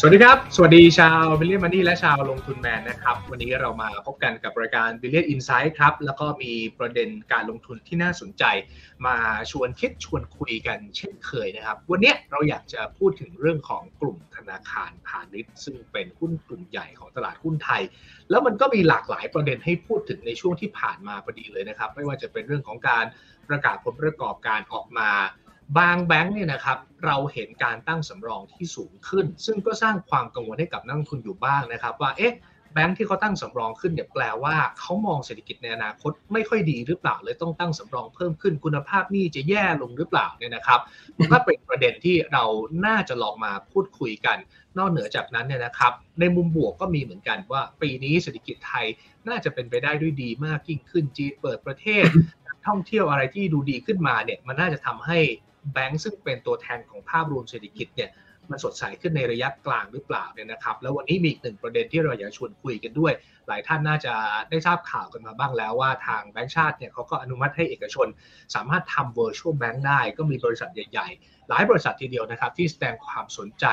สวัสดีครับ สวัสดีชาว Billion Money และชาวลงทุนแมนนะครับ วันนี้เรามาพบกันกับรายการ Billion Inside ครับ แล้วก็มีประเด็นการลงทุนที่น่าสนใจ มาชวนคิดชวนคุยกันเช่นเคยนะครับ วันนี้เราอยากจะพูดถึงเรื่องของกลุ่มธนาคารพาณิชย์ ซึ่งเป็นหุ้นกลุ่มใหญ่ของตลาดหุ้นไทย แล้วมันก็มีหลากหลายประเด็นให้พูดถึงในช่วงที่ผ่านมาพอดีเลยนะครับ ไม่ว่าจะเป็นเรื่องของการประกาศผลประกอบการออกมา บางแบงค์เนี่ยนะครับเราเห็นการตั้งสำรองที่สูงขึ้น ซึ่งก็สร้างความกังวลให้กับนักลงทุนอยู่บ้างนะครับ ว่าเอ๊ะแบงค์ที่เขาตั้งสำรองขึ้นเนี่ยแปลว่าเขามองเศรษฐกิจในอนาคตไม่ค่อยดีหรือเปล่าเลยต้องตั้งสำรองเพิ่มขึ้นคุณภาพนี้จะแย่ลงหรือเปล่าเนี่ยนะครับมันก็เป็นประเด็นที่เราน่าจะลองมาพูดคุยกัน นอกเหนือจากนั้นเนี่ยนะครับ ในมุมบวกก็มีเหมือนกันว่า ปีนี้เศรษฐกิจไทยน่าจะเป็นไปได้ด้วยดีมากยิ่งขึ้นจีนเปิดประเทศท่องเที่ยวอะไรที่ดูดีขึ้นมาเนี่ยมันน่าจะทำให้ แบงก์ซึ่งเป็นตัวแทนของภาพรวมเศรษฐกิจเนี่ยมันสดใสขึ้นในระยะกลางหรือเปล่าเนี่ยนะครับ แล้ววันนี้มีอีกหนึ่งประเด็นที่เราอยากชวนคุยกันด้วย หลายท่านน่าจะได้ทราบข่าวกันมาบ้างแล้วว่าทางแบงก์ชาติเนี่ยเขาก็อนุมัติให้เอกชน สามารถทำ virtual bank ได้ ก็มีบริษัทใหญ่ๆ หลายบริษัททีเดียวนะครับ ที่แสดงความสนใจ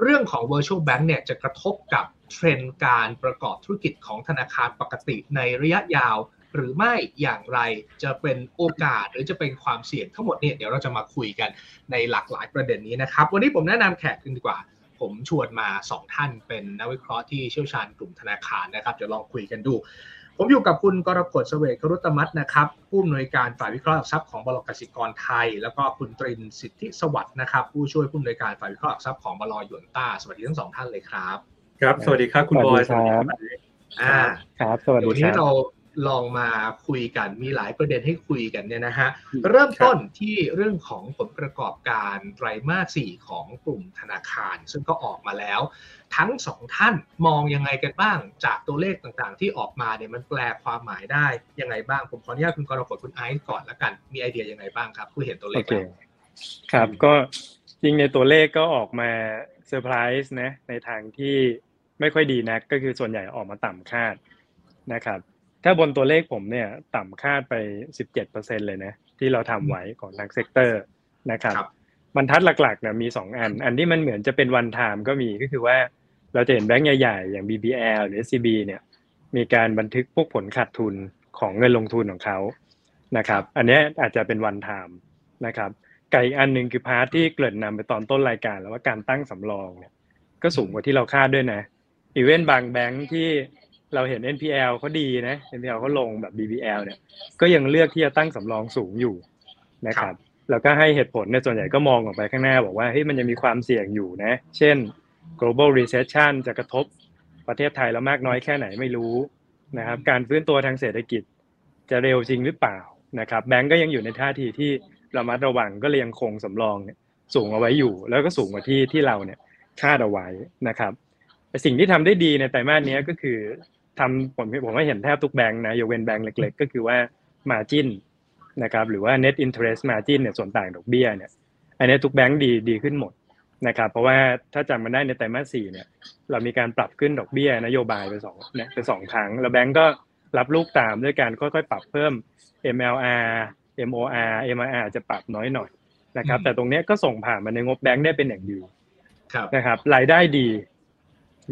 เรื่องของ virtual bank เนี่ยจะกระทบกับเทรนด์การประกอบธุรกิจของธนาคารปกติในระยะยาว หรือไม่อย่างไรจะเป็นโอกาสหรือจะเป็นความเสี่ยงทั้งหมดเนี่ยเดี๋ยวเราจะมาคุยกันในหลากหลายประเด็นนี้นะครับ วันนี้ผมแนะนำแขกกันดีกว่า ผมชวนมา 2 ท่านเป็นนักวิเคราะห์ที่เชี่ยวชาญกลุ่มธนาคารนะครับเดี๋ยวลองคุยกันดู ผมอยู่กับคุณกรกฎเสวกรุตมัตนะครับผู้อำนวยการฝ่ายวิเคราะห์หลักทรัพย์ของบลกสิกรไทย แล้วก็คุณตรินสิทธิสวัสดิ์นะครับ ผู้ช่วยผู้อำนวยการฝ่ายวิเคราะห์หลักทรัพย์ของบลหยวนต้าสวัสดีทั้งสองท่านเลยครับ ครับ สวัสดีครับคุณบอยสวัสดีครับอ่าครับสวัสเดี๋ยวดีวันคนี้รับเรา ลองมาคุยกันมีหลายประเด็นให้คุยกันเนี่ยนะฮะเริ่มต้นที่เรื่องของผลประกอบการไตรมาสสี่ของกลุ่มธนาคาร ซึ่งก็ออกมาแล้ว ทั้งสองท่านมองยังไงกันบ้าง จากตัวเลขต่างๆ ที่ออกมาเนี่ยมันแปลความหมายได้ยังไงบ้าง ผมขออนุญาตคุณกรกฎคุณไอซ์ก่อนละกัน มีไอเดียยังไงบ้างครับผู้เห็นตัวเลโอขเคแล้วครับก็จริงในตัวเลขก็ออกมาเซอร์ไพรส์นะในทางที่ไม่ค่อยดีนะก็คือส่วนใหญ่ออกมาต่ำคาดนะครับ ถ้าบนตัวเลขผมเนี่ย ต่ำคาดไป 17%เลยนะ ที่เราทำไว้ของทาง sector นะครับครับบรรทัดหลักๆเนี่ยมี 2 อัน อันที่มันเหมือนจะเป็น one time ก็มีก็คือว่าเราจะเห็นแบงก์ใหญ่ๆ อย่าง BBL หรือ SCB เนี่ย มีการบันทึกพวกผลขาดทุนของเงินลงทุนของเขานะครับ อันเนี้ยอาจจะเป็น one time นะครับไก่อีกอันหนึ่งคือ part ที่เกริ่นนำไปตอนต้นรายการแล้วว่าการตั้งสำรองเนี่ยก็สูงกว่าที่เราคาดด้วยนะอีเวนต์บางแบงก์ที่ เราเห็น NPL เขาดีนะ NPL เขาลงแบบ BBL เนี่ย ก็ยังเลือกที่จะตั้งสำรองสูงอยู่นะครับแล้วก็ให้เหตุผลในยส่วนใหญ่ก็มองออกไปข้างหน้าบอกว่าเฮ้ยมันยังมีความเสี่ยงอยู่นะ เช่น global recession จะกระทบประเทศไทยแล้วมากน้อยแค่ไหนไม่รู้นะครับ การฟื้นตัวทางเศรษฐกิจจะเร็วจริงหรือเปล่านะครับแบงก์ก็ยังอยู่ในท่าทีที่ระมัดระวังก็เลยยังคงสำรองเนี่ยสูงเอาไว้อยู่ แล้วก็สูงกว่าที่ที่เราเนี่ยคาดเอาไว้นะครับแต่สิ่งที่ทำได้ดีในไตรมาสนี้ก็คือ ทำผมผมไม่เห็นแทบทุกแบงก์นะยกเว้นแบงก์เล็ก ๆ ก็คือว่า margin นะครับหรือว่า net interest margin เนี่ยส่วนต่างดอกเบี้ยเนี่ยอันนี้ทุกแบงก์ดีดีขึ้นหมดนะครับเพราะว่าถ้าจำมาได้ในไตรมาสสี่เนี่ยเรามีการปรับขึ้นดอกเบี้ยนโยบายไปสองเนี่ยไปสองครั้ง แล้วแบงก์ก็รับลูกตามด้วยการค่อยๆ ปรับเพิ่ม MLR MOR MRR จะปรับน้อยหน่อยนะครับแต่ตรงเนี้ยก็ส่งผ่านมาในงบแบงก์ได้เป็นอย่างดีครับนะครับรายได้ดี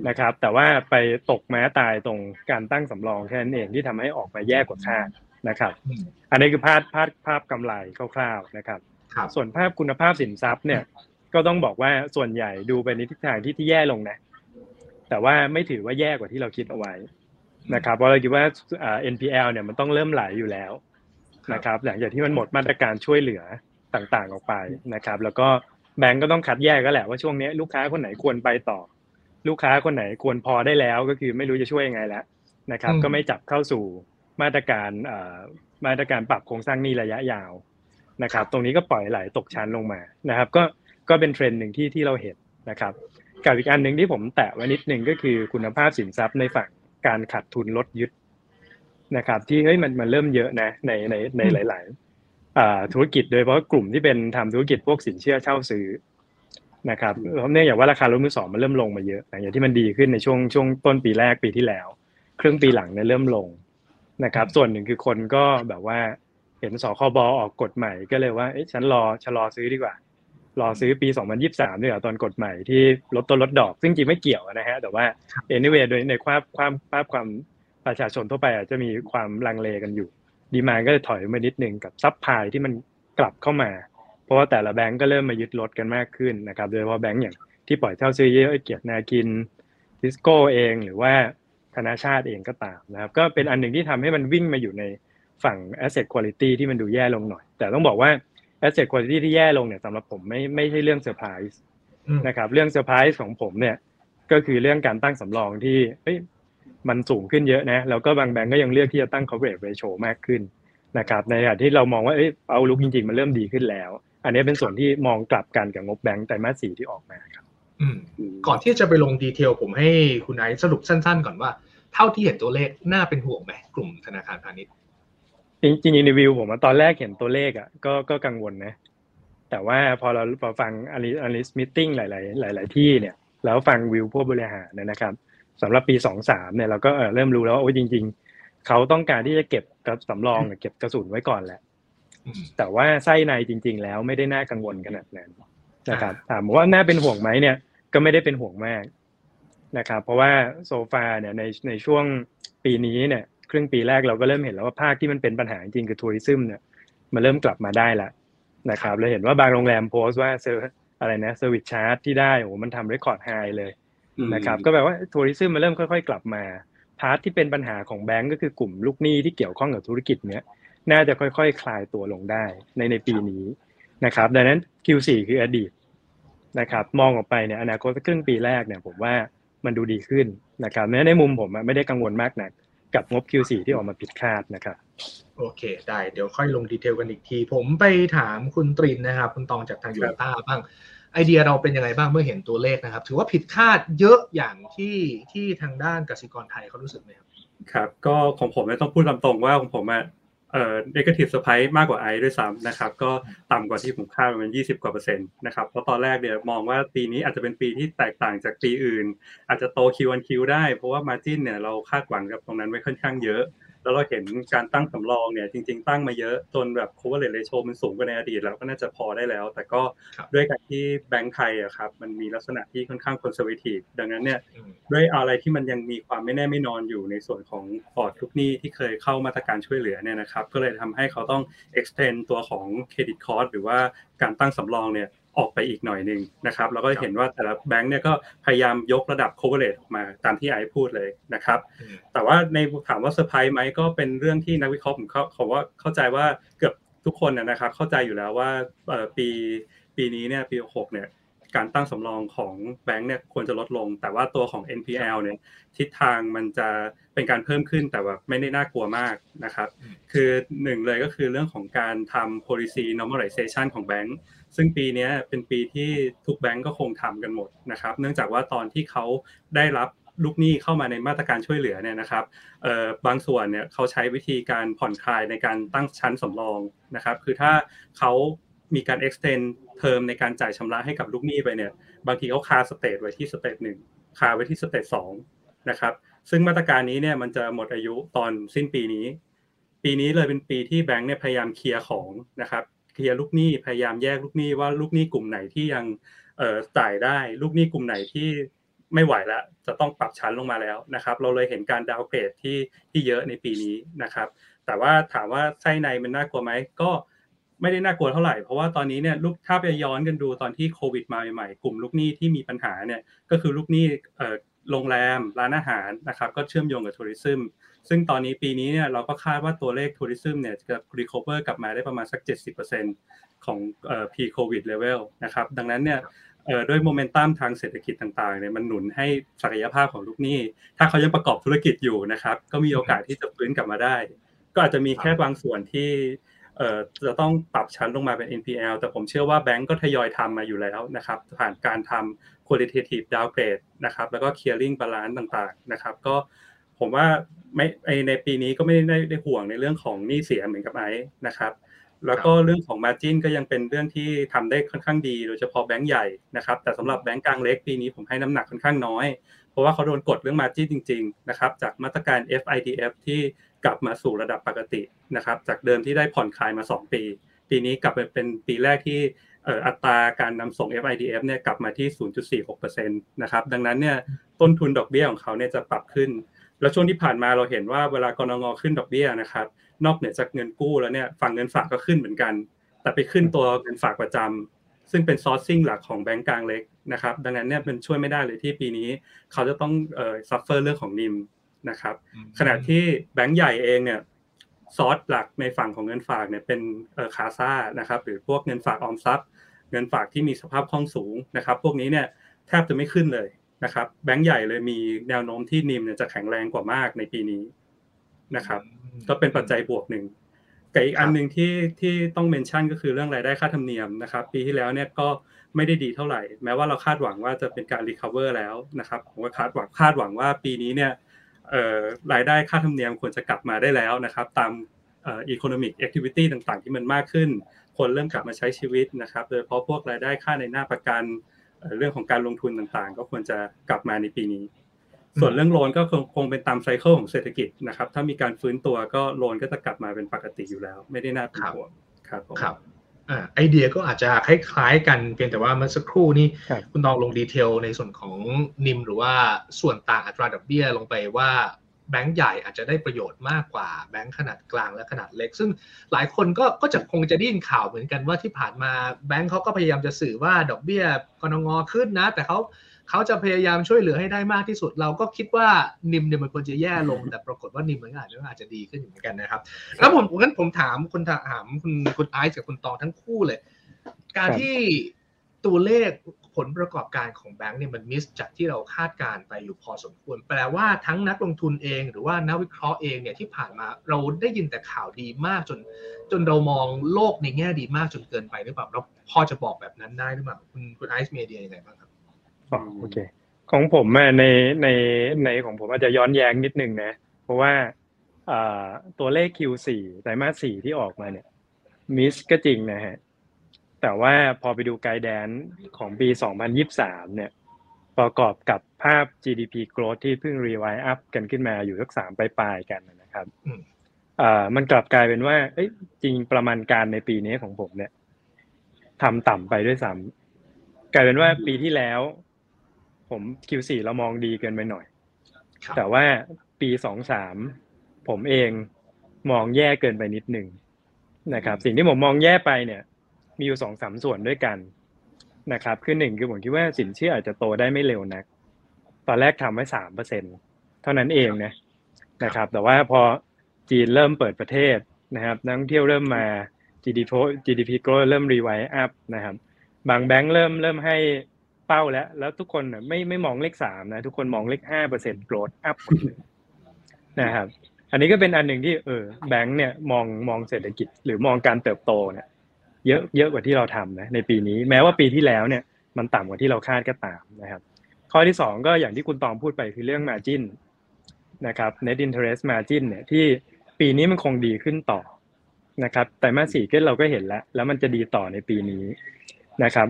นะครับ แต่ว่าไปตกแม้ตายตรงการตั้งสำรองแค่นั้นเองที่ทำให้ออกมาแย่กว่าคาดนะครับอืมอันนี้คือภาพภาพภาพกำไรคร่าวๆนะครับครับส่วนภาพคุณภาพสินทรัพย์เนี่ย ก็ต้องบอกว่าส่วนใหญ่ดูไปในทิศทางที่ที่แย่ลงนะ แต่ว่าไม่ถือว่าแย่กว่าที่เราคิดเอาไว้นะครับ เพราะเราคิดว่าอ่า NPL เนี่ยมันต้องเริ่มไหลอยู่แล้วนะครับ หลังจากที่มันหมดมาตรการช่วยเหลือต่างๆออกไปนะครับ แล้วก็แบงก์ก็ต้องคัดแยกก็แหละว่าช่วงนี้ลูกค้าคนไหนควรไปต่อ ลูกค้าคนไหนควรพอได้แล้วก็คือไม่รู้จะช่วยยังไงแล้วนะครับอืมก็ไม่จับเข้าสู่มาตรการเอ่อมาตรการปรับโครงสร้างหนี้ระยะยาวนะครับ ตรงนี้ก็ปล่อยไหลตกชั้นลงมานะครับ ก็ก็เป็นเทรนด์หนึ่งที่ที่เราเห็นนะครับกับอีกอันหนึ่งที่ผมแตะไว้นิดนึงก็คือคุณภาพสินทรัพย์ในฝั่งการขาดทุนลดยึดนะครับ ที่เฮ้ยมันมันเริ่มเยอะนะในในในหลายๆอ่าธุรกิจโดยเฉพาะกลุ่มที่เป็นทำธุรกิจพวกสินเชื่อเช่าซื้อ นะครับเพราะเนื่องจากว่าราคารถมือสองมันเริ่มลงมาเยอะหลังจากที่มันดีขึ้นในช่วงช่วงต้นปีแรกปีที่แล้ว ครึ่งปีหลังเนี่ยเริ่มลงนะครับ ส่วนหนึ่งคือคนก็แบบว่าเห็นสคบออกกฎใหม่ก็เลยว่าเอ๊ะฉันรอชะลอซื้อดีกว่า รอซื้อปี 2023ด้วยตอนกฎใหม่ที่ลดต้นลดดอก ซึ่งจริงไม่เกี่ยวนะฮะแต่ว่า anyway โดยในความความภาพความประชาชนทั่วไปอาจจะมีความลังเลกันอยู่ ดีมานก็จะถอยมานิดนึงกับซับพายที่มันกลับเข้ามาเพ ราะว่าแต่ละแบงก์ก็เริ่มมายึดรถกันมากขึ้นนะครับ โดยเฉพาะแบงก์อย่างที่ปล่อยเช่าซื้อเยอะเกียรตินากินทิสโก้เองหรือว่าธนาชาติเองก็ตามนะครับ ก็เป็นอันหนึ่งที่ทำให้มันวิ่งมาอยู่ในฝั่ง asset quality ที่มันดูแย่ลงหน่อย แต่ต้องบอกว่า asset quality ที่แย่ลงเนี่ยสำหรับผมไม่ไม่ใช่เรื่องเซอร์ไพรส์นะครับ เรื่องเซอร์ไพรส์ของผมเนี่ยก็คือเรื่องการตั้งสำรองที่เฮ้ยมันสูงขึ้นเยอะนะ แล้วก็บางแบงก์ก็ยังเลือกที่จะตั้ง coverage ratio มากขึ้นนะครับ ในขณะที่เรามองว่าเอ้ย outlook จริงๆ มันเริ่มดีขึ้นแล้ว อันนี้เป็นส่วนที่มองกลับกันกับงบแบงก์ไตรมาสสี่ที่ออกมาครับก่อนที่จะไปลง detail ผมให้คุณไอซ์สรุปสั้นๆ ก่อนว่า เท่าที่เห็นตัวเลขน่าเป็นห่วงไหมกลุ่มธนาคารพาณิชย์จริงๆในวิวผมตอนแรกเห็นตัวเลขอะก็ก็กังวลนะ แต่ว่าพอเราพอฟังอลิ analyst meeting หลาย ๆ หลาย ๆ ที่เนี่ยแล้วฟังวิวผู้บริหารนะครับสำหรับปีสองสามเนี่ยเราก็เริ่มรู้แล้วว่าโอ้จริง ๆ เขาต้องการที่จะเก็บกระสำรองเก็บกระสุนไว้ก่อนแหละ แต่ว่าไส้ในจริง ๆ แล้วไม่ได้น่ากังวลขนาดนั้นนะครับ ถามว่าน่าเป็นห่วงไหมเนี่ย ก็ไม่ได้เป็นห่วงมากนะครับ เพราะว่า so far เนี่ยในในช่วงปีนี้เนี่ยครึ่งปีแรกเราก็เริ่มเห็นแล้วว่าภาคที่มันเป็นปัญหาจริงคือ tourism เนี่ยมันเริ่มกลับมาได้ละนะครับเราเห็นว่าบางโรงแรมโพสต์ว่าเซอร์อะไรนะ service charge ที่ได้โอ้มันทำ record high เลยนะครับ ก็แปลว่า tourism มันเริ่มค่อย ๆ กลับมา part ที่เป็นปัญหาของแบงก์ก็คือกลุ่มลูกหนี้ที่เกี่ยวข้องกับธุรกิจเนี้ย น่าจะค่อยๆคลายตัวลงได้ในในปีนี้นะครับ ดังนั้น Q4 คืออดีตนะครับ มองออกไปเนี่ยอนาคตครึ่งปีแรกเนี่ย ผมว่ามันดูดีขึ้นนะครับแม้ในมุมผมไม่ได้กังวลมากนักกับงบ Q4 ที่ออกมาผิดคาดนะครับ โอเค ได้เดี๋ยวค่อยลงดีเทลกันอีกที ผมไปถามคุณตรินนะครับ คุณตองจากทางยูต้าบ้างไอเดียเราเป็นยังไงบ้างเมื่อเห็นตัวเลขนะครับ ถือว่าผิดคาดเยอะอย่างที่ที่ทางด้านกสิกรไทยเขารู้สึกไหมครับครับ ก็ของผมเนี่ยต้องพูดตามตรงว่าของผมอะ เอ่อ negative surprise มากกว่าไอด้วยซ้ำนะครับ ก็ต่ำกว่าที่ผมคาดประมาณ20 กว่าเปอร์เซ็นต์นะครับ เพราะตอนแรกเนี่ยมองว่าปีนี้อาจจะเป็นปีที่แตกต่างจากปีอื่น อาจจะโต Q1Q ได้ เพราะว่า margin เนี่ยเราคาดหวังกับตรงนั้นไว้ค่อนข้างเยอะ แล้วเราเห็นการตั้งสำรองเนี่ยจริง ๆ ตั้งมาเยอะจนแบบ coverage ratio มันสูงกว่าในอดีตแล้วก็น่าจะพอได้แล้ว แต่ก็ด้วยการที่แบงก์ไทยอะครับมันมีลักษณะที่ค่อนข้าง conservative ดังนั้นเนี่ยด้วยอะไรที่มันยังมีความไม่แน่ไม่นอนอยู่ในส่วนของพอร์ตทุกหนี้ที่เคยเข้ามาตรการช่วยเหลือเนี่ยนะครับก็เลยทำให้เขาต้อง extend ตัวของ credit cost หรือว่าการตั้งสำรองเนี่ย ออกไปอีกหน่อยหนึ่งนะครับแล้วก็เห็นว่าแต่ละแบงค์เนี่ยก็พยายามยกระดับ coverage ออกมาตามที่ไอพูดเลยนะครับ แต่ว่าในถามว่าเซอร์ไพรส์ไหมก็เป็นเรื่องที่นักวิเคราะห์ผมเขาเขาว่าเข้าใจว่าเกือบทุกคนนะครับเข้าใจอยู่แล้วว่าปีปีนี้เนี่ยปี6เนี่ยการตั้งสำรองของแบงค์เนี่ยควรจะลดลง แต่ว่าตัวของ NPL เนี่ยทิศทางมันจะเป็นการเพิ่มขึ้นแต่ว่าไม่ได้น่ากลัวมากนะครับ คือหนึ่งเลยก็คือเรื่องของการทำ policy normalization ของแบงค์ ซึ่งปีนี้เป็นปีที่ทุกแบงก์ก็คงทำกันหมดนะครับ เนื่องจากว่าตอนที่เขาได้รับลูกหนี้เข้ามาในมาตรการช่วยเหลือเนี่ยนะครับบางส่วนเนี่ยเขาใช้วิธีการผ่อนคลายในการตั้งชั้นสำรองนะครับ คือถ้าเขามีการ extend term ในการจ่ายชำระให้กับลูกหนี้ไปเนี่ยบางทีเขาคา stage ไว้ที่ stage หนึ่งคาไว้ที่ stage สองนะครับซึ่งมาตรการนี้เนี่ยมันจะหมดอายุตอนสิ้นปีนี้ ปีนี้เลยเป็นปีที่แบงค์เนี่ยพยายามเคลียร์ของนะครับ เคลียร์ลูกหนี้พยายามแยกลูกหนี้ว่าลูกหนี้กลุ่มไหนที่ยังเอ่อจ่ายได้ลูกหนี้กลุ่มไหนที่ไม่ไหวแล้วจะต้องปรับชั้นลงมาแล้วนะครับ เราเลยเห็นการ downgrade ที่ที่เยอะในปีนี้นะครับ แต่ว่าถามว่าไส้ในมันน่ากลัวไหมก็ไม่ได้น่ากลัวเท่าไหร่เพราะว่าตอนนี้เนี่ยลูกถ้าไปย้อนกันดูตอนที่โควิดมาใหม่ๆกลุ่มลูกหนี้ที่มีปัญหาเนี่ยก็คือลูกหนี้เอ่อโรงแรมร้านอาหารนะครับ ก็เชื่อมโยงกับ tourism ซึ่งตอนนี้ปีนี้เนี่ยเราก็คาดว่าตัวเลข tourism เนี่ยจะ recover กลับมาได้ประมาณสัก 70%ของเอ่อ pre covid level นะครับดังนั้นเนี่ยด้วยโมเมนตัมทางเศรษฐกิจต่างๆเนี่ยมันหนุนให้ศักยภาพของลูกหนี้ ถ้าเขายังประกอบธุรกิจอยู่นะครับ ก็มีโอกาสที่จะฟื้นกลับมาได้ ก็อาจจะมีแค่บางส่วนที่จะต้องปรับชั้นลงมาเป็น NPL แต่ผมเชื่อว่าแบงก์ก็ทยอยทำมาอยู่แล้วนะครับ ผ่านการทำ qualitative downgrade นะครับ แล้วก็ clearing balance ต่างๆนะครับ ก็ ผมว่าไม่ในปีนี้ก็ไม่ได้ได้ห่วงในเรื่องของหนี้เสียเหมือนกับไอ้นะครับแล้วก็เรื่องของ Margin ก็ยังเป็นเรื่องที่ทำได้ค่อนข้างดี โดยเฉพาะแบงก์ใหญ่นะครับแต่สำหรับแบงก์กลางเล็กปีนี้ผมให้น้ำหนักค่อนข้างน้อย เพราะว่าเขาโดนกดเรื่อง Margin จริงๆนะครับจากมาตรการ FIDF ที่กลับมาสู่ระดับปกตินะครับจากเดิมที่ได้ผ่อนคลายมา 2 ปี ปีนี้กลับไปเป็นปีแรกที่อัตราการนำส่ง FIDF เนี่ยกลับมาที่ 0.46%นะครับดังนั้นเนี่ยต้นทุนดอกเบี้ยของเขาเนี่ยจะปรับขึ้น แล้วช่วงที่ผ่านมาเราเห็นว่าเวลากรงงขึ้นดอกเบี้ยนะครับ นอกเหนือจากเงินกู้แล้วเนี่ยฝั่งเงินฝากก็ขึ้นเหมือนกัน แต่ไปขึ้นตัวเงินฝากประจำซึ่งเป็น sourcing หลักของแบงก์กลางเล็กนะครับ ดังนั้นเนี่ยมันช่วยไม่ได้เลยที่ปีนี้ เขาจะต้องเอ่อ suffer เรื่องของ NIM นะครับ ขณะที่แบงก์ใหญ่เองเนี่ยซอสหลักในฝั่งของเงินฝากเนี่ยเป็น CASA นะครับหรือพวกเงินฝากออมทรัพย์ เงินฝากที่มีสภาพคล่องสูงนะครับ พวกนี้เนี่ยแทบจะไม่ขึ้นเลย นะครับแบงก์ใหญ่เลยมีแนวโน้มที่ NIM เนี่ยจะแข็งแรงกว่ามากในปีนี้นะครับ ก็เป็นปัจจัยบวกหนึ่งกับอีกอันหนึ่งที่ที่ต้อง mention ก็คือเรื่องรายได้ค่าธรรมเนียมนะครับ ปีที่แล้วเนี่ยก็ไม่ได้ดีเท่าไหร่ แม้ว่าเราคาดหวังว่าจะเป็นการ recover แล้วนะครับผมก็คาดหวังคาดหวังว่าปีนี้เนี่ยรายได้ค่าธรรมเนียมควรจะกลับมาได้แล้วนะครับ ตาม economic activity ต่างๆ ที่มันมากขึ้น คนเริ่มกลับมาใช้ชีวิตนะครับ โดยเฉพาะพวกรายได้ค่านายหน้าประกัน เรื่องของการลงทุนต่างๆ ก็ควรจะกลับมาในปีนี้ ส่วนเรื่องโลนก็คงเป็นตามไซเคิลของเศรษฐกิจนะครับ ถ้ามีการฟื้นตัวก็โลนก็จะกลับมาเป็นปกติอยู่แล้ว ไม่ได้น่าเป็นห่วงครับครับไอเดียก็อาจจะคล้ายๆกันเพียงแต่ว่าเมื่อสักครู่นี้คุณตองลงดีเทลในส่วนของนิมหรือว่าส่วนต่างอัตราดอกเบี้ยลงไปว่า แบงก์ใหญ่อาจจะได้ประโยชน์มากกว่าแบงก์ขนาดกลางและขนาดเล็ก ซึ่งหลายคนก็ก็จะคงจะได้ยินข่าวเหมือนกันว่าที่ผ่านมาแบงก์เขาก็พยายามจะสื่อว่าดอกเบี้ยกนงขึ้นนะ แต่เขาเขาจะพยายามช่วยเหลือให้ได้มากที่สุด เราก็คิดว่านิมเนี่ยมันควรจะแย่ลง แต่ปรากฏว่านิมมันอาจจะอาจจะดีขึ้นเหมือนกันนะครับแล้วผมงั้นผมถามคุณถามคุณคุณไอซ์กับคุณตองทั้งคู่เลย การที่ตัวเลข ลประกอบการของแบงก์เนี่ยมันมิสจากที่เราคาดการไปอยู่พอสมควร แปลว่าทั้งนักลงทุนเอง หรือว่านักวิเคราะห์เองเนี่ยที่ผ่านมาเราได้ยินแต่ข่าวดีมากจน จนเรามองโลกในแง่ดีมากจนเกินไปหรือเปล่าเราพอจะบอกแบบนั้นได้หรือเปล่าคุณคุณไอซ์มีไอเดียยังไงบ้างครับโอเค ของผมในในในของผมอาจจะย้อนแย้งนิดนึงนะ เพราะว่าตัวเลข Q4 ไตรมาส4ที่ออกมาเนี่ย miss ก็จริงนะฮะ แต่ว่าพอไปดู guidance ของปี 2023 เนี่ย ประกอบกับภาพ GDP growth ที่เพิ่ง revise up กันขึ้นมาอยู่สักสามปลายๆกันนะครับอ่ามันกลับกลายเป็นว่าจริงประมาณการในปีนี้ของผมเนี่ยทำต่ำไปด้วยซ้ำกลายเป็นว่าปีที่แล้ว ผม Q4 เรามองดีเกินไปหน่อย แต่ว่าปี 23 ผมเองมองแย่เกินไปนิดหนึ่งนะครับ สิ่งที่ผมมองแย่ไปเนี่ย มีอยู่สองสามส่วนด้วยกันนะครับคือหนึ่งคือผมคิดว่าสินเชื่ออาจจะโตได้ไม่เร็วนัก ตอนแรกทำไว้สามเปอร์เซ็นเท่านั้นเองนะนะครับ แต่ว่าพอจีนเริ่มเปิดประเทศนะครับ นักท่องเที่ยวเริ่มมา GDP GDP ก็เริ่ม revise up นะครับ บางแบงก์เริ่มเริ่มให้เป้าแล้ว แล้วทุกคนไม่ไม่มองเลขสามนะทุกคนมองเลขห้าเปอร์เซ็นต์ growth up นะครับ อันนี้ก็เป็นอันหนึ่งที่เออแบงก์เนี่ยมองมองเศรษฐกิจหรือมองการเติบโตเนี่ย เยอะเยอะกว่าที่เราทำนะในปีนี้แม้ว่าปีที่แล้วเนี่ยมันต่ำกว่าที่เราคาดก็ตามนะครับ ข้อที่สองก็อย่างที่คุณตองพูดไปคือเรื่อง margin นะครับ net interest margin เนี่ยที่ปีนี้มันคงดีขึ้นต่อนะครับแต่มาสี่ก็เราก็เห็นแล้ว แล้วมันจะดีต่อในปีนี้นะครับ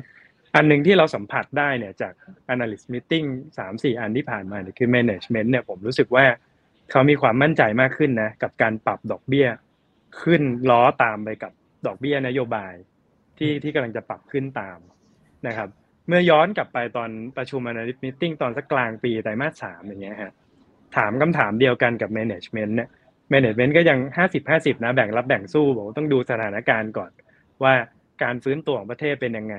อันหนึ่งที่เราสัมผัสได้เนี่ยจาก analyst meeting สามสี่อันที่ผ่านมาเนี่ยคือ management เนี่ยผมรู้สึกว่าเขามีความมั่นใจมากขึ้นนะกับการปรับดอกเบี้ย ขึ้นล้อตามไปกับ ดอกเบี้ยนโยบายที่ที่กำลังจะปรับขึ้นตามนะครับ เมื่อย้อนกลับไปตอนประชุม analyst meeting ตอนสักกลางปีไตรมาสสามอย่างเงี้ยฮะถามคำถามเดียวกันกับ management เนี่ย management ก็ยังห้าสิบห้าสิบนะแบ่งรับแบ่งสู้บอกต้องดูสถานการณ์ก่อน ว่าการฟื้นตัวของประเทศเป็นยังไง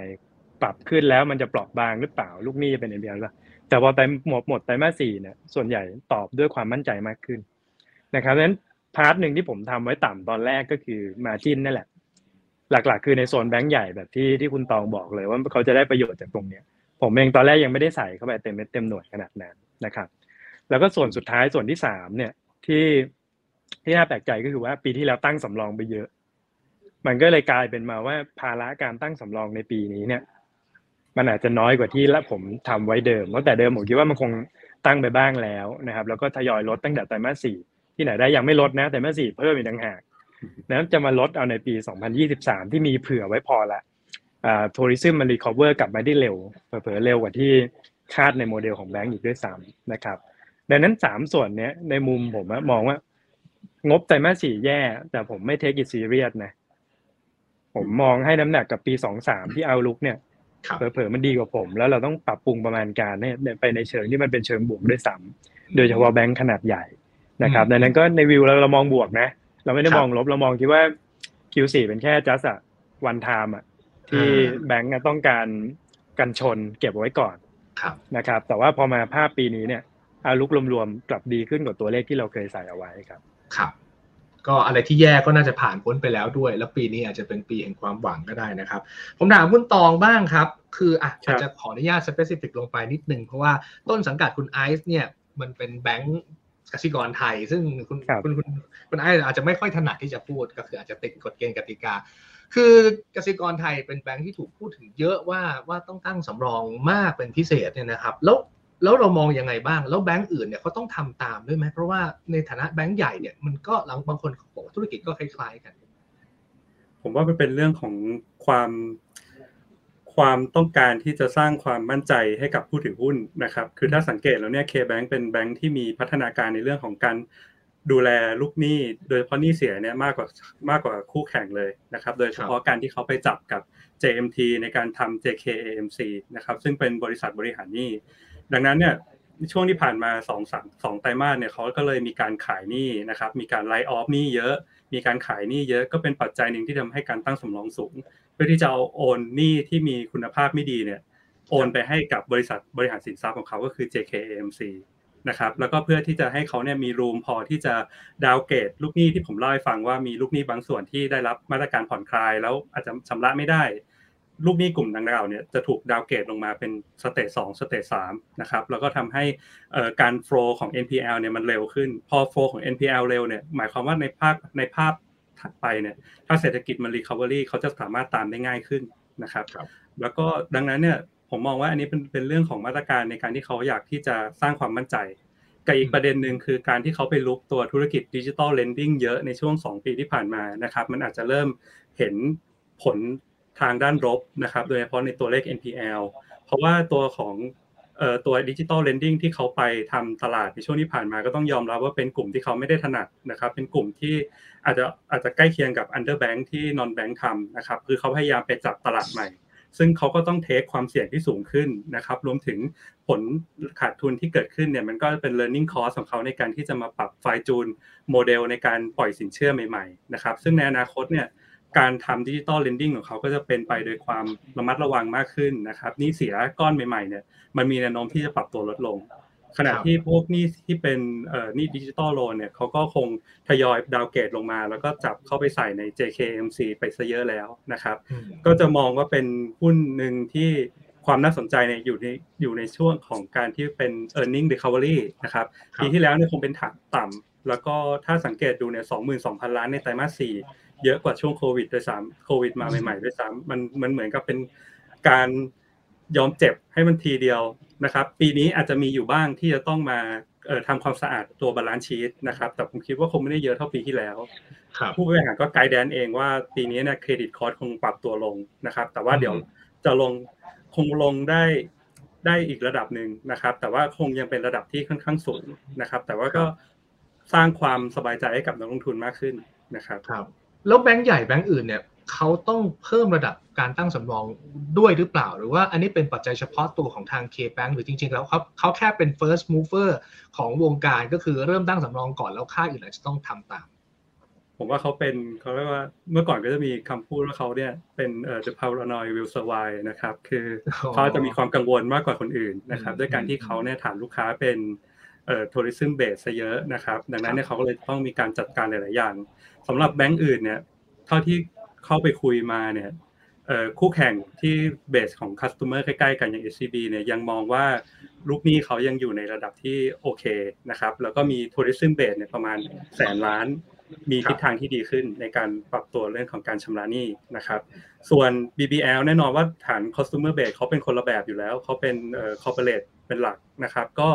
ปรับขึ้นแล้วมันจะเปราะบางหรือเปล่า ลูกหนี้จะเป็นยังไงล่ะแต่พอไตหมดหมดไตรมาสสี่เนี่ยส่วนใหญ่ตอบด้วยความมั่นใจมากขึ้นนะครับดังนั้น part หนึ่งที่ผมทำไว้ต่ำตอนแรกก็คือ margin นั่นแหละ หลักๆ คือในโซนแบงก์ใหญ่แบบที่ที่คุณตองบอกเลยว่าเขาจะได้ประโยชน์จากตรงเนี้ยผมเองตอนแรกยังไม่ได้ใส่เข้าไปเต็มเม็ดเต็มหน่วยขนาดนั้นนะครับ แล้วก็ส่วนสุดท้ายส่วนที่สามเนี่ยที่ที่น่าแปลกใจก็คือว่าปีที่แล้วตั้งสำรองไปเยอะ มันก็เลยกลายเป็นมาว่าภาระการตั้งสำรองในปีนี้เนี่ย มันอาจจะน้อยกว่าที่ละผมทำไว้เดิมเพราะแต่เดิมผมคิดว่ามันคงตั้งไปบ้างแล้วนะครับ แล้วก็ทยอยลดตั้งแต่ไตรมาสสี่ที่ไหนได้ยังไม่ลดนะ แต่มาสสี่เพิ่มอีกต่างหาก นะจะมาลดเอาในปี 2023 ที่มีเผื่อไว้พอละอ่า tourism มัน recover กลับมาได้เร็วเผลอเร็วกว่าที่คาดในโมเดลของแบงก์อีกด้วยซ้ำนะครับ ดังนั้นสามส่วนเนี้ยในมุมผมมองว่างบไตรมาสสี่แย่ แต่ผมไม่ take it serious นะ ผมมองให้น้ำหนักกับปีสองสามที่ outlook เนี่ยครับเผลอๆมันดีกว่าผม แล้วเราต้องปรับปรุงประมาณการเนี่ยไปในเชิงที่มันเป็นเชิงบวกด้วยซ้ำโดยเฉพาะแบงค์ขนาดใหญ่นะครับอืมดังนั้นก็ในวิวเราเรามองบวกนะ เราไม่ได้ครับมองลบเรามองคิดว่า Q4 เป็นแค่ just อะ one time อะที่อ่าแบงก์อะต้องการกันชนเก็บไว้ก่อนครับนะครับ แต่ว่าพอมาภาพปีนี้เนี่ยอาลุกรวมๆกลับดีขึ้นกว่าตัวเลขที่เราเคยใส่เอาไว้ครับครับก็อะไรที่แย่ก็น่าจะผ่านพ้นไปแล้วด้วย แล้วปีนี้อาจจะเป็นปีแห่งความหวังก็ได้นะครับ ผมถามคุณตองบ้างครับ คืออะครับอาจจะขออนุญาตสเปซิฟิกลงไปนิดนึง เพราะว่าต้นสังกัดคุณไอซ์เนี่ยมันเป็นแบงก์ กสิกรไทย ซึ่งคุณครับคุณคุณคุณไอซ์อาจจะไม่ค่อยถนัดที่จะพูดก็คืออาจจะติดกฎเกณฑ์กติกา คือกสิกรไทยเป็นแบงก์ที่ถูกพูดถึงเยอะว่าว่าต้องตั้งสำรองมากเป็นพิเศษเนี่ยนะครับ แล้วแล้วเรามองยังไงบ้าง แล้วแบงก์อื่นเนี่ยเขาต้องทำตามด้วยไหมเพราะว่าในฐานะแบงก์ใหญ่เนี่ยมันก็หลังบางคนเขาบอกว่าธุรกิจก็คล้ายๆกัน ผมว่ามันเป็นเรื่องของความ ความต้องการที่จะสร้างความมั่นใจให้กับผู้ถือหุ้นนะครับ คือถ้าสังเกตแล้วเนี่ย K-Bank เป็นแบงค์ที่มีพัฒนาการในเรื่องของการดูแลลูกหนี้โดยเฉพาะหนี้เสียเนี่ยมากกว่ามากกว่าคู่แข่งเลยนะครับ โดยเฉพาะการที่เขาไปจับกับ JMT ในการทำ JKAMC นะครับ ซึ่งเป็นบริษัทบริหารหนี้ ดังนั้นเนี่ยช่วงที่ผ่านมา2องสามสองไตรมาสเนี่ยเขาก็เลยมีการขายหนี้นะครับ มีการไล f ์ออฟหนี้เยอะ มีการขายหนี้เยอะก็เป็นปัจจัยหนึ่งที่ทำให้การตั้งสำรองสูงเพื่อที่จะเอาโอนหนี้ที่มีคุณภาพไม่ดีเนี่ยโอนไปให้กับบริษัทบริหารสินทรัพย์ของเขาก็คือ JKAMC นะครับแล้วก็เพื่อที่จะให้เขาเนี่ยมี room พอที่จะ downgrade ลูกหนี้ที่ผมเล่าให้ฟังว่ามีลูกหนี้บางส่วนที่ได้รับมาตรการผ่อนคลาย แล้วอาจจะชำระไม่ได้ ลูกหนี้กลุ่มดังกล่าวเนี่ยจะถูก downgrade ลงมาเป็น stage สอง stage สามนะครับแล้วก็ทำให้เอ่อการ flow ของ NPL เนี่ยมันเร็วขึ้น พอ flow ของ NPL เร็วเนี่ยหมายความว่าในภาพในภาพ ถัดไปเนี่ยถ้าเศรษฐกิจมัน recovery เขาจะสามารถตามได้ง่ายขึ้นนะครับครับแล้วก็ดังนั้นเนี่ยผมมองว่าอันนี้เป็นเป็นเรื่องของมาตรการในการที่เขาอยากที่จะสร้างความมั่นใจกับอีกประเด็นหนึ่งคือการที่เขาไปรุกตัวธุรกิจ digital lending เยอะในช่วง 2 ปีที่ผ่านมานะครับ มันอาจจะเริ่มเห็นผลทางด้านลบนะครับ โดยเฉพาะในตัวเลข NPL เพราะว่าตัวของเอ่อ ตัว digital lending ที่เขาไปทำตลาดในช่วงที่ผ่านมาก็ต้องยอมรับว่าเป็นกลุ่มที่เขาไม่ได้ถนัดนะครับ เป็นกลุ่มที่อาจจะอาจจะใกล้เคียงกับ underbank ที่ non bank ทำนะครับ คือเขาพยายามไปจับตลาดใหม่ ซึ่งเขาก็ต้อง take ความเสี่ยงที่สูงขึ้นนะครับ รวมถึงผลขาดทุนที่เกิดขึ้นเนี่ยมันก็เป็น learning cost ของเขาในการที่จะมาปรับ fine tune โมเดลในการปล่อยสินเชื่อใหม่ๆนะครับ ซึ่งในอนาคตเนี่ย การทำ digital lending ของเขาก็จะเป็นไปโดยความระมัดระวังมากขึ้นนะครับหนี้เสียก้อนใหม่ๆเนี่ยมันมีแนวโน้มที่จะปรับตัวลดลง ขณะที่พวกหนี้ที่เป็นเอ่อหนี้ digital loan เนี่ยเขาก็คงทยอย downgrade ลงมา แล้วก็จับเข้าไปใส่ใน JKAMC ไปซะเยอะแล้วนะครับอืมก็จะมองว่าเป็นหุ้นหนึ่งที่ความน่าสนใจเนี่ยอยู่ในอยู่ในช่วงของการที่เป็น e a r n i n g recovery นะครับครับปีที่แล้วเนี่ยคงเป็นฐานต่ำแล้วก็ถ้าสังเกตดูเนี่ยสองหมื่นสองพันล้านในไตรมาสสี่ เยอะกว่าช่วงโควิดด้วยซ้ำโควิดมาใหม่ๆด้วยซ้ำมันมันเหมือนกับเป็นการยอมเจ็บให้มันทีเดียวนะครับ ปีนี้อาจจะมีอยู่บ้างที่จะต้องมาเอ่อทำความสะอาดตัว balance sheet นะครับ แต่ผมคิดว่าคงไม่ได้เยอะเท่าปีที่แล้วครับผู้บริหารก็ guidance เองว่าปีนี้เนี่ย credit cost คงปรับตัวลงนะครับ แต่ว่าเดี๋ยวอืมจะลงคงลงได้ได้อีกระดับหนึ่งนะครับ แต่ว่าคงยังเป็นระดับที่ค่อนข้างสูงนะครับ แต่ว่าก็สร้างความสบายใจให้กับนักลงทุนมากขึ้นนะครับครับ แล้วแบงก์ใหญ่แบงก์อื่นเนี่ยเขาต้องเพิ่มระดับการตั้งสำรองด้วยหรือเปล่า หรือว่าอันนี้เป็นปัจจัยเฉพาะตัวของทาง K-Bank หรือจริงๆ แล้วเขาเขาแค่เป็น first mover ของวงการก็คือเริ่มตั้งสำรองก่อนแล้วค่ายอื่นอาจจะต้องทำตาม ผมว่าเขาเป็นเขาเรียกว่าเมื่อก่อนก็จะมีคำพูดว่าเขาเนี่ยเป็นเอ่อ the paranoid will survive นะครับ คืออ๋อเขาจะมีความกังวลมากกว่าคนอื่นนะครับอืมด้วยการที่เขาเนี่ยฐานลูกค้าเป็น เอ่อ tourism base ซะเยอะนะครับ ดังนั้นเนี่ยเขาก็เลยต้องมีการจัดการหลาย ๆ อย่างสำหรับแบงก์อื่นเนี่ยเท่าที่เข้าไปคุยมาเนี่ยเอ่อคู่แข่งที่เบสของ customer ใกล้ ๆ กันอย่าง SCB เนี่ยยังมองว่าลูกหนี้เขายังอยู่ในระดับที่โอเคนะครับแล้วก็มี tourism base เนี่ยประมาณแสนล้านมีทิศทางที่ดีขึ้นในการปรับตัวเรื่องของการชำระหนี้นะครับ ส่วน BBL แน่นอนว่าฐาน customer base เขาเป็นคนละแบบอยู่แล้ว เขาเป็นเอ่อ corporate เป็นหลักนะครับ ก็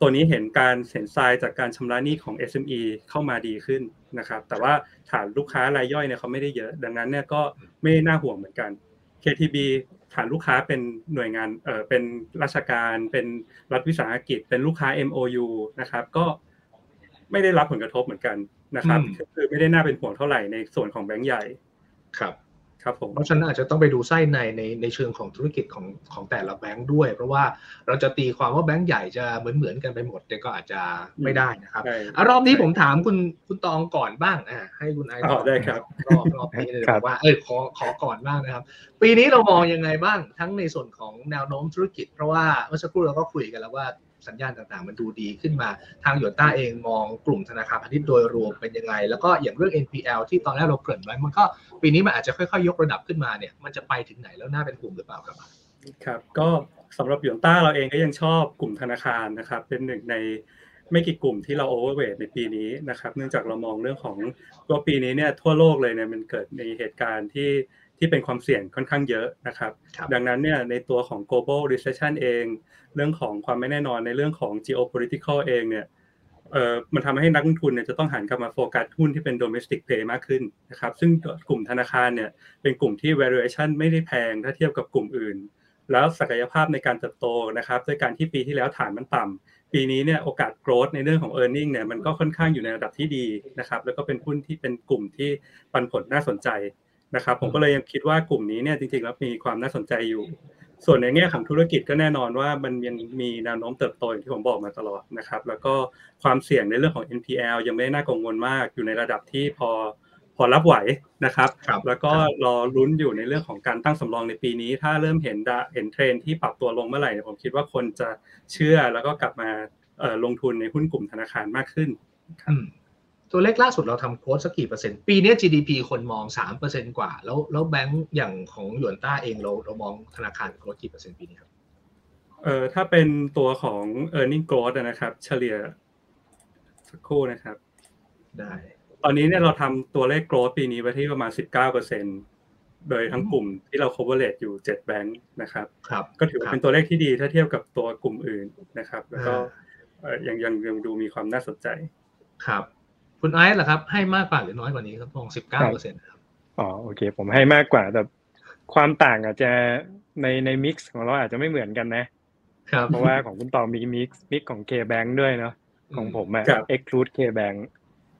ตัวนี้เห็นการเห็นทรายจากการชำระหนี้ของ SME เข้ามาดีขึ้นนะครับ แต่ว่าฐานลูกค้ารายย่อยเนี่ยเขาไม่ได้เยอะ ดังนั้นเนี่ยก็ไม่น่าห่วงเหมือนกัน KTB ฐานลูกค้าเป็นหน่วยงานเออเป็นราชการ เป็นรัฐวิสาหกิจ เป็นลูกค้า MOU นะครับ ก็ไม่ได้รับผลกระทบเหมือนกันนะครับอืมคือไม่ได้น่าเป็นห่วงเท่าไหร่ในส่วนของแบงก์ใหญ่ ครับ ครับผมเพราะฉะนั้นอาจจะต้องไปดูไส้ในในในเชิงของธุรกิจของของแต่ละแบงค์ด้วย เพราะว่าเราจะตีความว่าแบงค์ใหญ่จะเหมือนเหมือนกันไปหมดแต่ก็อาจจะไม่ได้นะครับใช่อะรอบนี้ผมถามคุณคุณตองก่อนบ้างอ่าให้คุณไอซ์อ๋อได้ครับรอบรอบนี้เลยครับว่าเออขอขอก่อนบ้างนะครับ ปีนี้เรามองยังไงบ้างทั้งในส่วนของแนวโน้มธุรกิจ เพราะว่าเมื่อสักครู่เราก็คุยกันแล้วว่า สัญญาณต่างๆ มันดูดีขึ้นมา ทางหยวนต้าเองมองกลุ่มธนาคารพาณิชย์โดยรวมเป็นยังไง แล้วก็อย่างเรื่อง NPL ที่ตอนแรกเราเกริ่นไว้ มันก็ปีนี้มันอาจจะค่อยๆ ยกระดับขึ้นมาเนี่ย มันจะไปถึงไหนแล้วน่าเป็นห่วงหรือเปล่าครับครับก็สำหรับหยวนต้าเราเองก็ยังชอบกลุ่มธนาคารนะครับ เป็นหนึ่งในไม่กี่กลุ่มที่เรา overweight ในปีนี้นะครับ เนื่องจากเรามองเรื่องของตัวปีนี้เนี่ยทั่วโลกเลยเนี่ยมันเกิดในเหตุการณ์ที่ ที่เป็นความเสี่ยงค่อนข้างเยอะนะครับครับดังนั้นเนี่ยในตัวของ global recession เอง เรื่องของความไม่แน่นอนในเรื่องของ geopolitical เองเนี่ยเอ่อมันทำให้นักลงทุนเนี่ยจะต้องหันกลับมาโฟกัสหุ้นที่เป็น domestic play มากขึ้นนะครับซึ่งกลุ่มธนาคารเนี่ยเป็นกลุ่มที่ valuation ไม่ได้แพงถ้าเทียบกับกลุ่มอื่น แล้วศักยภาพในการเติบโตนะครับด้วยการที่ปีที่แล้วฐานมันต่ำปีนี้เนี่ยโอกาส growth ในเรื่องของ e a r n i n g เนี่ยมันก็ค่อนข้างอยู่ในระดับที่ดีนะครับแล้วก็เป็นหุ้นที่เป็นกลุ่มที่ปันผลน่าสนใจ นะครับ ผมก็เลยยังคิดว่ากลุ่มนี้เนี่ยจริงๆแล้วมีความน่าสนใจอยู่ ส่วนในแง่ของธุรกิจก็แน่นอนว่ามันยังมีแนวโน้มเติบโตอย่างที่ผมบอกมาตลอดนะครับ แล้วก็ความเสี่ยงในเรื่องของ NPL ยังไม่ได้น่ากังวลมากอยู่ในระดับที่พอพอรับไหวนะครับครับแล้วก็รอลุ้นอยู่ในเรื่องของการตั้งสำรองในปีนี้ ถ้าเริ่มเห็นดาเห็นเทรนด์ที่ปรับตัวลงเมื่อไหร่เนี่ยผมคิดว่าคนจะเชื่อแล้วก็กลับมาเอ่อลงทุนในหุ้นกลุ่มธนาคารมากขึ้นอืม ตัวเลขล่าสุดเราทำ growth สักกี่เปอร์เซ็นต์ ปีนี้ GDP คนมองสามเปอร์เซ็นต์กว่า แล้วแล้วแบงก์อย่างของหยวนต้าเองเราเรามองธนาคาร growth กี่เปอร์เซ็นต์ปีนี้ครับเอ่อถ้าเป็นตัวของ e a r n i n g growth อะนะครับ เฉลี่ยสักครู่นะครับ ได้ ตอนนี้เนี่ยเราทำตัวเลข growth ปีนี้ไว้ที่ประมาณ 19%โดยทั้งกลุ่มที่เรา coverage อยู่ 7 แบงค์นะครับครับ ก็ถือว่าเป็นตัวเลขที่ดีถ้าเทียบกับตัวกลุ่มอื่นนะครับ แล้วก็เอ่อยังยังยังดูมีความน่าสนใจครับ คุณไอซ์ล่ะครับ ให้มากกว่าหรือน้อยกว่านี้ครับมองสิบเก้าเปอร์เซ็นต์ครับอ๋อโอเค ผมให้มากกว่าแต่ความต่างอาจจะในในมิกซ์ของเราอาจจะไม่เหมือนกันนะครับเพราะว่าของคุณตองมี mix mix ของ K-Bank ด้วยเนาะของผมอะครับ exclude K-Bank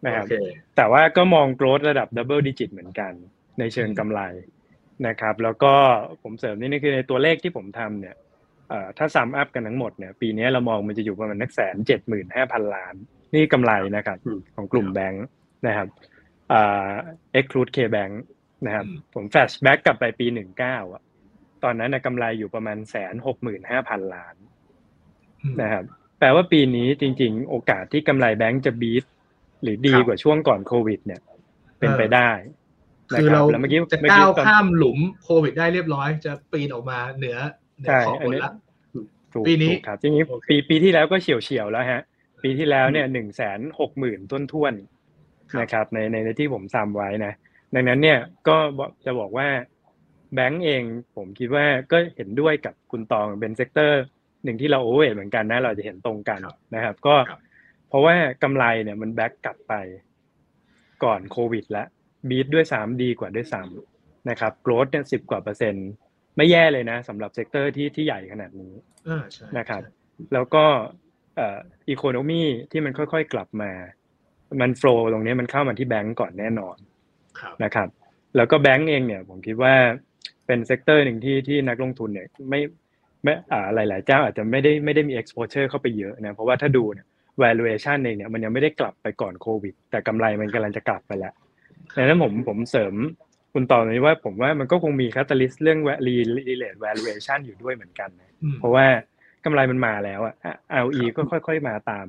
นะครับโอเคแต่ว่าก็มอง growth ระดับ double digit เหมือนกัน ในเชิงกำไรนะครับ แล้วก็ผมเสริมนี่นี่คือในตัวเลขที่ผมทำเนี่ยเอ่อถ้า sum up กันทั้งหมดเนี่ยปีนี้เรามองมันจะอยู่ประมาณสักแสนเจ็ดหมื่นห้าพันล้าน นี่กำไรนะครับอืมของกลุ่มแบงค์นะครับเอ่อ exclude K Bank นะครับอืมผม flashback กลับไปปีหนึ่งเก้าอะตอนนั้นนะกำไรอยู่ประมาณแสนหกหมื่นห้าพันล้านอืมนะครับแปลว่าปีนี้จริง ๆ โอกาสที่กำไรแบงค์จะบีทหรือดีครับกว่าช่วงก่อนโควิด เนี่ย เป็นไปได้นะคือรับเราแล้วเมื่อกี้จะเมื่อก้ากี้วตอนข้ามหลุมโควิดได้เรียบร้อย จะปีนออกมาเหนือเหนือใช่ขอบอันบนนี้ละถูกปีนี้ถูกครับจริงโอเคๆปีปีที่แล้วก็เฉียวเฉียวๆแล้วฮะ ปีที่แล้วเนี่ยหนึ่งแสนหกหมื่นต้นท้วนๆครับนะครับในในในที่ผมทำไว้นะดังนั้นเนี่ยก็บอกจะบอกว่าแบงก์เองผมคิดว่าก็เห็นด้วยกับคุณตองเป็น sector หนึ่งที่เรา over เหมือนกันนะ เราจะเห็นตรงกันครับนะครับ ก็ครับเพราะว่ากำไรเนี่ยมัน back กลับไปก่อนโควิดแล้ว beat ด้วยสามดีกว่าด้วยซ้ำนะครับ growth เนี่ยสิบกว่าเปอร์เซ็นต์ไม่แย่เลยนะสำหรับ sector ที่ที่ใหญ่ขนาดนี้อ่าใช่นะครับใช่แล้วก็เอ่อ economy ที่มันค่อยๆกลับมา มัน flow ตรงนี้มันเข้ามาที่แบงก์ก่อนแน่นอนครับนะครับ แล้วก็แบงก์เองเนี่ย ผมคิดว่าเป็น sector หนึ่งที่ที่นักลงทุนเนี่ยไม่ไม่อ่าหลายๆเจ้าอาจจะไม่ได้ไม่ได้มี exposure เข้าไปเยอะนะเพราะว่าถ้าดูเนี่ย valuation เองเนี่ยมันยังไม่ได้กลับไปก่อนโควิด แต่กำไรมันกำลังจะกลับไปแล้วดังนั้นผมผมเสริมคุณตองตรงนี้ว่าผมว่ามันก็คงมี catalyst เรื่อง re-rate valuation อยู่ด้วยเหมือนกันนะอืมเพราะว่า กำไรมันมาแล้วอะ LE ก็ค่อย ๆมาตาม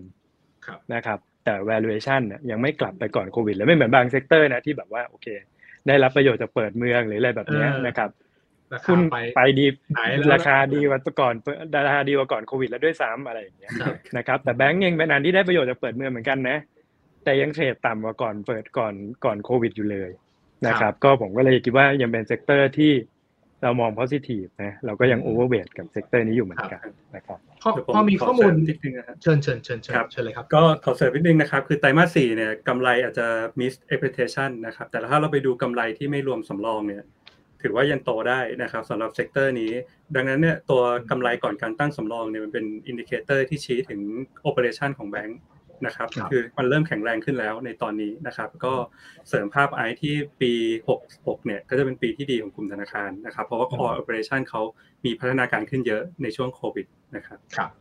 ครับนะครับ แต่ valuation น่ะยังไม่กลับไปก่อนโควิดเลยไม่เหมือนบาง sector นะที่แบบว่าโอเค ได้รับประโยชน์จากเปิดเมืองหรืออะไรแบบเนี้ยเออนะครับราคาคุณไปไปถึงไหนแล้วราคาดีกว่าก่อนราคาดีกว่าก่อนโควิด แล้วด้วยซ้ำอะไรอย่างเงี้ยครับนะครับ แต่แบงก์เองเป็นอันที่ได้ประโยชน์จากเปิดเมืองเหมือนกันนะ แต่ยัง trade ต่ำกว่าก่อนเปิดก่อนก่อนโควิดอยู่เลยนะครับ ก็ผมก็เลยคิดว่ายังเป็น sector ที่ เรามอง positive นะเราก็ยัง overweight กับ sector นี้อยู่เหมือนกันนะครับพอเดี๋ยวผพอมีขข้อมูลเสรินิดนึงนะครับเชิญเชิญเชิญเชิญครับเชิญเลยครับก็ขอเสริมนิดนึงนะครับ คือไตรมาสสี่เนี่ยกำไรอาจจะ miss expectation นะครับแต่ถ้าเราไปดูกำไรที่ไม่รวมสำรองเนี่ยถือว่ายังโตได้นะครับสำหรับ sector นี้ ดังนั้นเนี่ยตัวกำไรก่อนการตั้งสำรองเนี่ยมันเป็น indicator ที่ชี้ถึง operation ของแบงค์ นะครับครับ คือมันเริ่มแข็งแรงขึ้นแล้วในตอนนี้นะครับ ก็เสริมภาพไอที่ปี 66 เนี่ยก็จะเป็นปีที่ดีของกลุ่มธนาคารนะครับ เพราะว่า core operation เขามีพัฒนาการขึ้นเยอะในช่วงโควิดนะครับครับ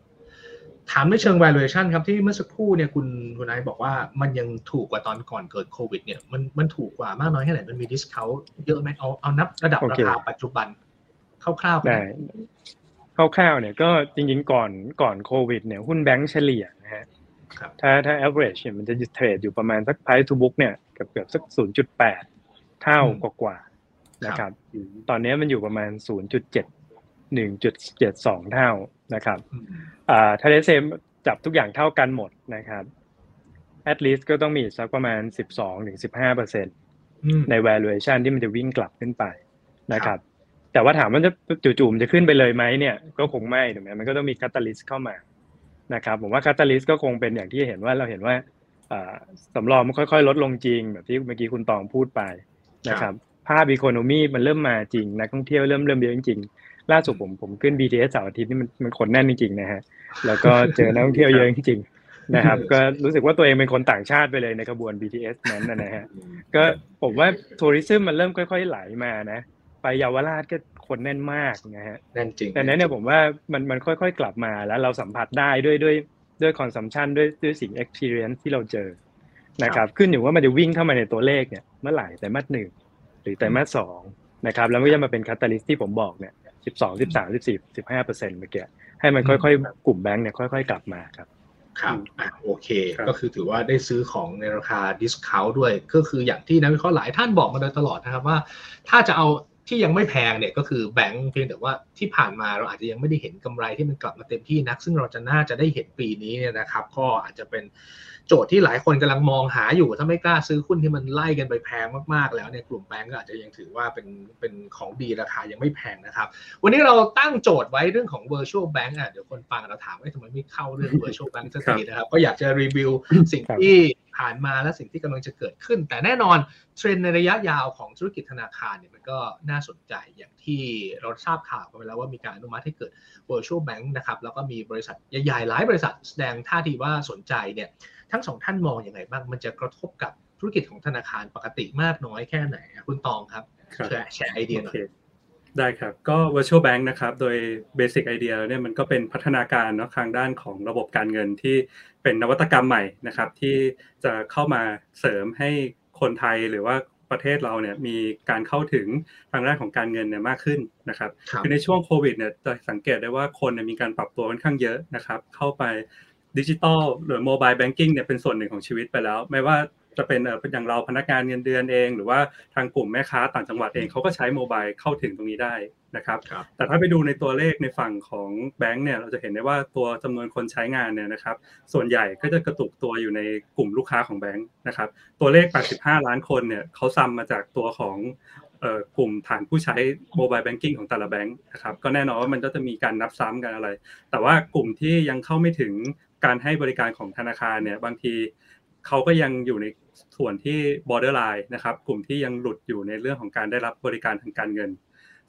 ถามในเชิง valuation ครับที่เมื่อสักครู่เนี่ยคุณคุณนายบอกว่ามันยังถูกกว่าตอนก่อนเกิดโควิดเนี่ยมันมันถูกกว่ามากน้อยแค่ไหนมันมี discount เยอะไหมเอาเอานับระดับโอราเคคาปัจจุบันคร่าวๆได้คร่าวๆเนี่ยก็จริงๆก่อนก่อนโควิดเนี่ยหุ้นแบงก์เฉลี่ยนะฮะครับ ถ้าถ้า average เนี่ยมันจะเทรดอยู่ประมาณสัก price to book เนี่ยเกือบเกือบสัก 0.8 เท่ากว่าๆนะครับ ตอนนี้มันอยู่ประมาณ 0.7 1.72 เท่านะครับอืมอ่าถ้าเลเซมจับทุกอย่างเท่ากันหมดนะครับ at least ก็ต้องมีสักประมาณ 12-15เปอร์เซ็นต์อืมใน valuation ที่มันจะวิ่งกลับขึ้นไปนะครับ แต่ว่าถามว่าจะจู่ๆมันจะขึ้นไปเลยไหมเนี่ย ก็คงไม่ถูกไหมมันก็ต้องมี catalyst เข้ามา นะครับผมว่า catalyst ก็คงเป็นอย่างที่เห็นว่าเราเห็นว่าอ่าสำรองมันค่อยๆ ลดลงจริง แบบที่เมื่อกี้คุณตองพูดไปนะครับภาพ economy มันเริ่มมาจริงนักท่องเที่ยวเริ่มเริ่มเยอะจริงๆล่าสุดผมผมขึ้น BTS เสาร์อาทิตย์นี่มันมันคนแน่นจริงๆนะฮะแล้วก็เจอนักท่องเที่ยวเยอะจริงๆนะครับ ก็รู้สึกว่าตัวเองเป็นคนต่างชาติไปเลยในขบวน BTS นั้นนะนะฮะก็ผมว่าทัวริซึมมันเริ่มค่อย ๆ ไหลมานะ ไปเยาวราชก็ คนแน่นมากนะฮะแน่นจริงแต่นั้นเนี่ยผมว่ามันมันค่อยๆ กลับมาแล้วเราสัมผัสได้ด้วยด้วยด้วย consumption ด้วยด้วยสิ่ง experience ที่เราเจอนะครับ ขึ้นอยู่ว่ามันจะวิ่งเข้ามาในตัวเลขเนี่ยเมื่อไหร่ไตรมาสหนึ่งหรือไตรมาสสองนะครับ แล้วมันก็จะมาเป็น catalyst ที่ผมบอกเนี่ยสิบสองสิบสามสิบสี่สิบห้าเปอร์เซ็นต์เมื่อกี้ให้มันค่อยๆ กลุ่มแบงก์เนี่ยค่อยๆ กลับมาครับครับอะโอเคครับก็คือถือว่าได้ซื้อของในราคา discount ด้วย ก็คืออย่างที่นักวิเคราะห์หลายท่านบอกมาโดยตลอดนะครับว่า ถ้าจะเอา ที่ยังไม่แพงเนี่ยก็คือแบงก์เพียงแต่ว่าที่ผ่านมาเราอาจจะยังไม่ได้เห็นกำไรที่มันกลับมาเต็มที่นัก ซึ่งเราจะน่าจะได้เห็นปีนี้เนี่ยนะครับ ก็อาจจะเป็น โจทย์ที่หลายคนกำลังมองหาอยู่ถ้าไม่กล้าซื้อหุ้นที่มันไล่กันไปแพงมากๆแล้วเนี่ยกลุ่มแบงก์ก็อาจจะยังถือว่าเป็นเป็นของดีราคายังไม่แพงนะครับ วันนี้เราตั้งโจทย์ไว้เรื่องของ virtual bank อะเดี๋ยวคนฟังเราถามว่าทำไมไม่เข้าเรื่อง virtual bank สักทีนะครับ ก็อยากจะรีวิวสิ่งที่ผ่านมาและสิ่งที่กำลังจะเกิดขึ้น แต่แน่นอนเทรนในระยะยาวของธุรกิจธนาคารเนี่ยมันก็น่าสนใจอย่างที่เราทราบข่าวกันไปแล้วว่ามีการอนุมัติให้เกิด virtual bank นะครับแล้วก็มีบริษัทใหญ่ๆหลายบริษัทแสดงท่าทีว่าสนใจเนี่ย ทั้งสองท่านมองอย่างไรบ้าง มันจะกระทบกับธุรกิจของธนาคารปกติมากน้อยแค่ไหนอะคุณตองครับครับแชร์แชร์ไอเดียหน่อยโอเคได้ครับ ก็ virtual bank นะครับ โดย basic idea เนี่ยมันก็เป็นพัฒนาการเนาะทางด้านของระบบการเงินที่เป็นนวัตกรรมใหม่นะครับ ที่จะเข้ามาเสริมให้คนไทยหรือว่าประเทศเราเนี่ยมีการเข้าถึงทางด้านของการเงินเนี่ยมากขึ้นนะครับครับคือในช่วงโควิดเนี่ยจะสังเกตได้ว่าคนเนี่ยมีการปรับตัวค่อนข้างเยอะนะครับ เข้าไป ดิจิตอลหรือ mobile banking เนี่ยเป็นส่วนหนึ่งของชีวิตไปแล้ว ไม่ว่าจะเป็นเอ่ออย่างเราพนักงานเงินเดือนเอง หรือว่าทางกลุ่มแม่ค้าต่างจังหวัดเองเขาก็ใช้ mobile เข้าถึงตรงนี้ได้นะครับครับแต่ถ้าไปดูในตัวเลขในฝั่งของแบงก์เนี่ยเราจะเห็นได้ว่าตัวจำนวนคนใช้งานเนี่ยนะครับ ส่วนใหญ่ก็จะกระตุกตัวอยู่ในกลุ่มลูกค้าของแบงก์นะครับ ตัวเลข 85 ล้านคนเนี่ยเขาซ้ำมาจากตัวของเอ่อกลุ่มฐานผู้ใช้โมบายแบงกิ้งของแต่ละแบงก์นะครับก็แน่นอนว่ามันก็จะมีการนับซ้ำกันอะไร แต่ว่ากลุ่มที่ยังเข้าไม่ถึง การให้บริการของธนาคารเนี่ยบางทีเขาก็ยังอยู่ในส่วนที่ borderline นะครับ กลุ่มที่ยังหลุดอยู่ในเรื่องของการได้รับบริการทางการเงิน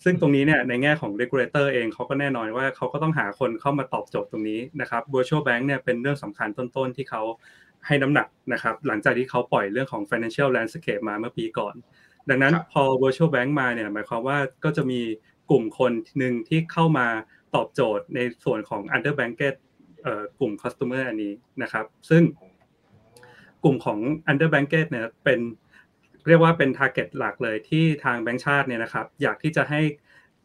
ซึ่งตรงนี้เนี่ยในแง่ของ regulator เองเขาก็แน่นอนว่าเขาก็ต้องหาคนเข้ามาตอบโจทย์ตรงนี้นะครับ virtual bank เนี่ยเป็นเรื่องสำคัญต้นๆที่เขาให้น้ำหนักนะครับ หลังจากที่เขาปล่อยเรื่องของ financial landscape มาเมื่อปีก่อน ดังนั้นครับพอ virtual bank มาเนี่ยหมายความว่าก็จะมีกลุ่มคนหนึ่งที่เข้ามาตอบโจทย์ในส่วนของ underbanked เอ่อ กลุ่ม customer อันนี้นะครับ ซึ่งกลุ่มของ underbanked เนี่ยเป็นเรียกว่าเป็น target หลักเลยที่ทางแบงก์ชาติเนี่ยนะครับ อยากที่จะให้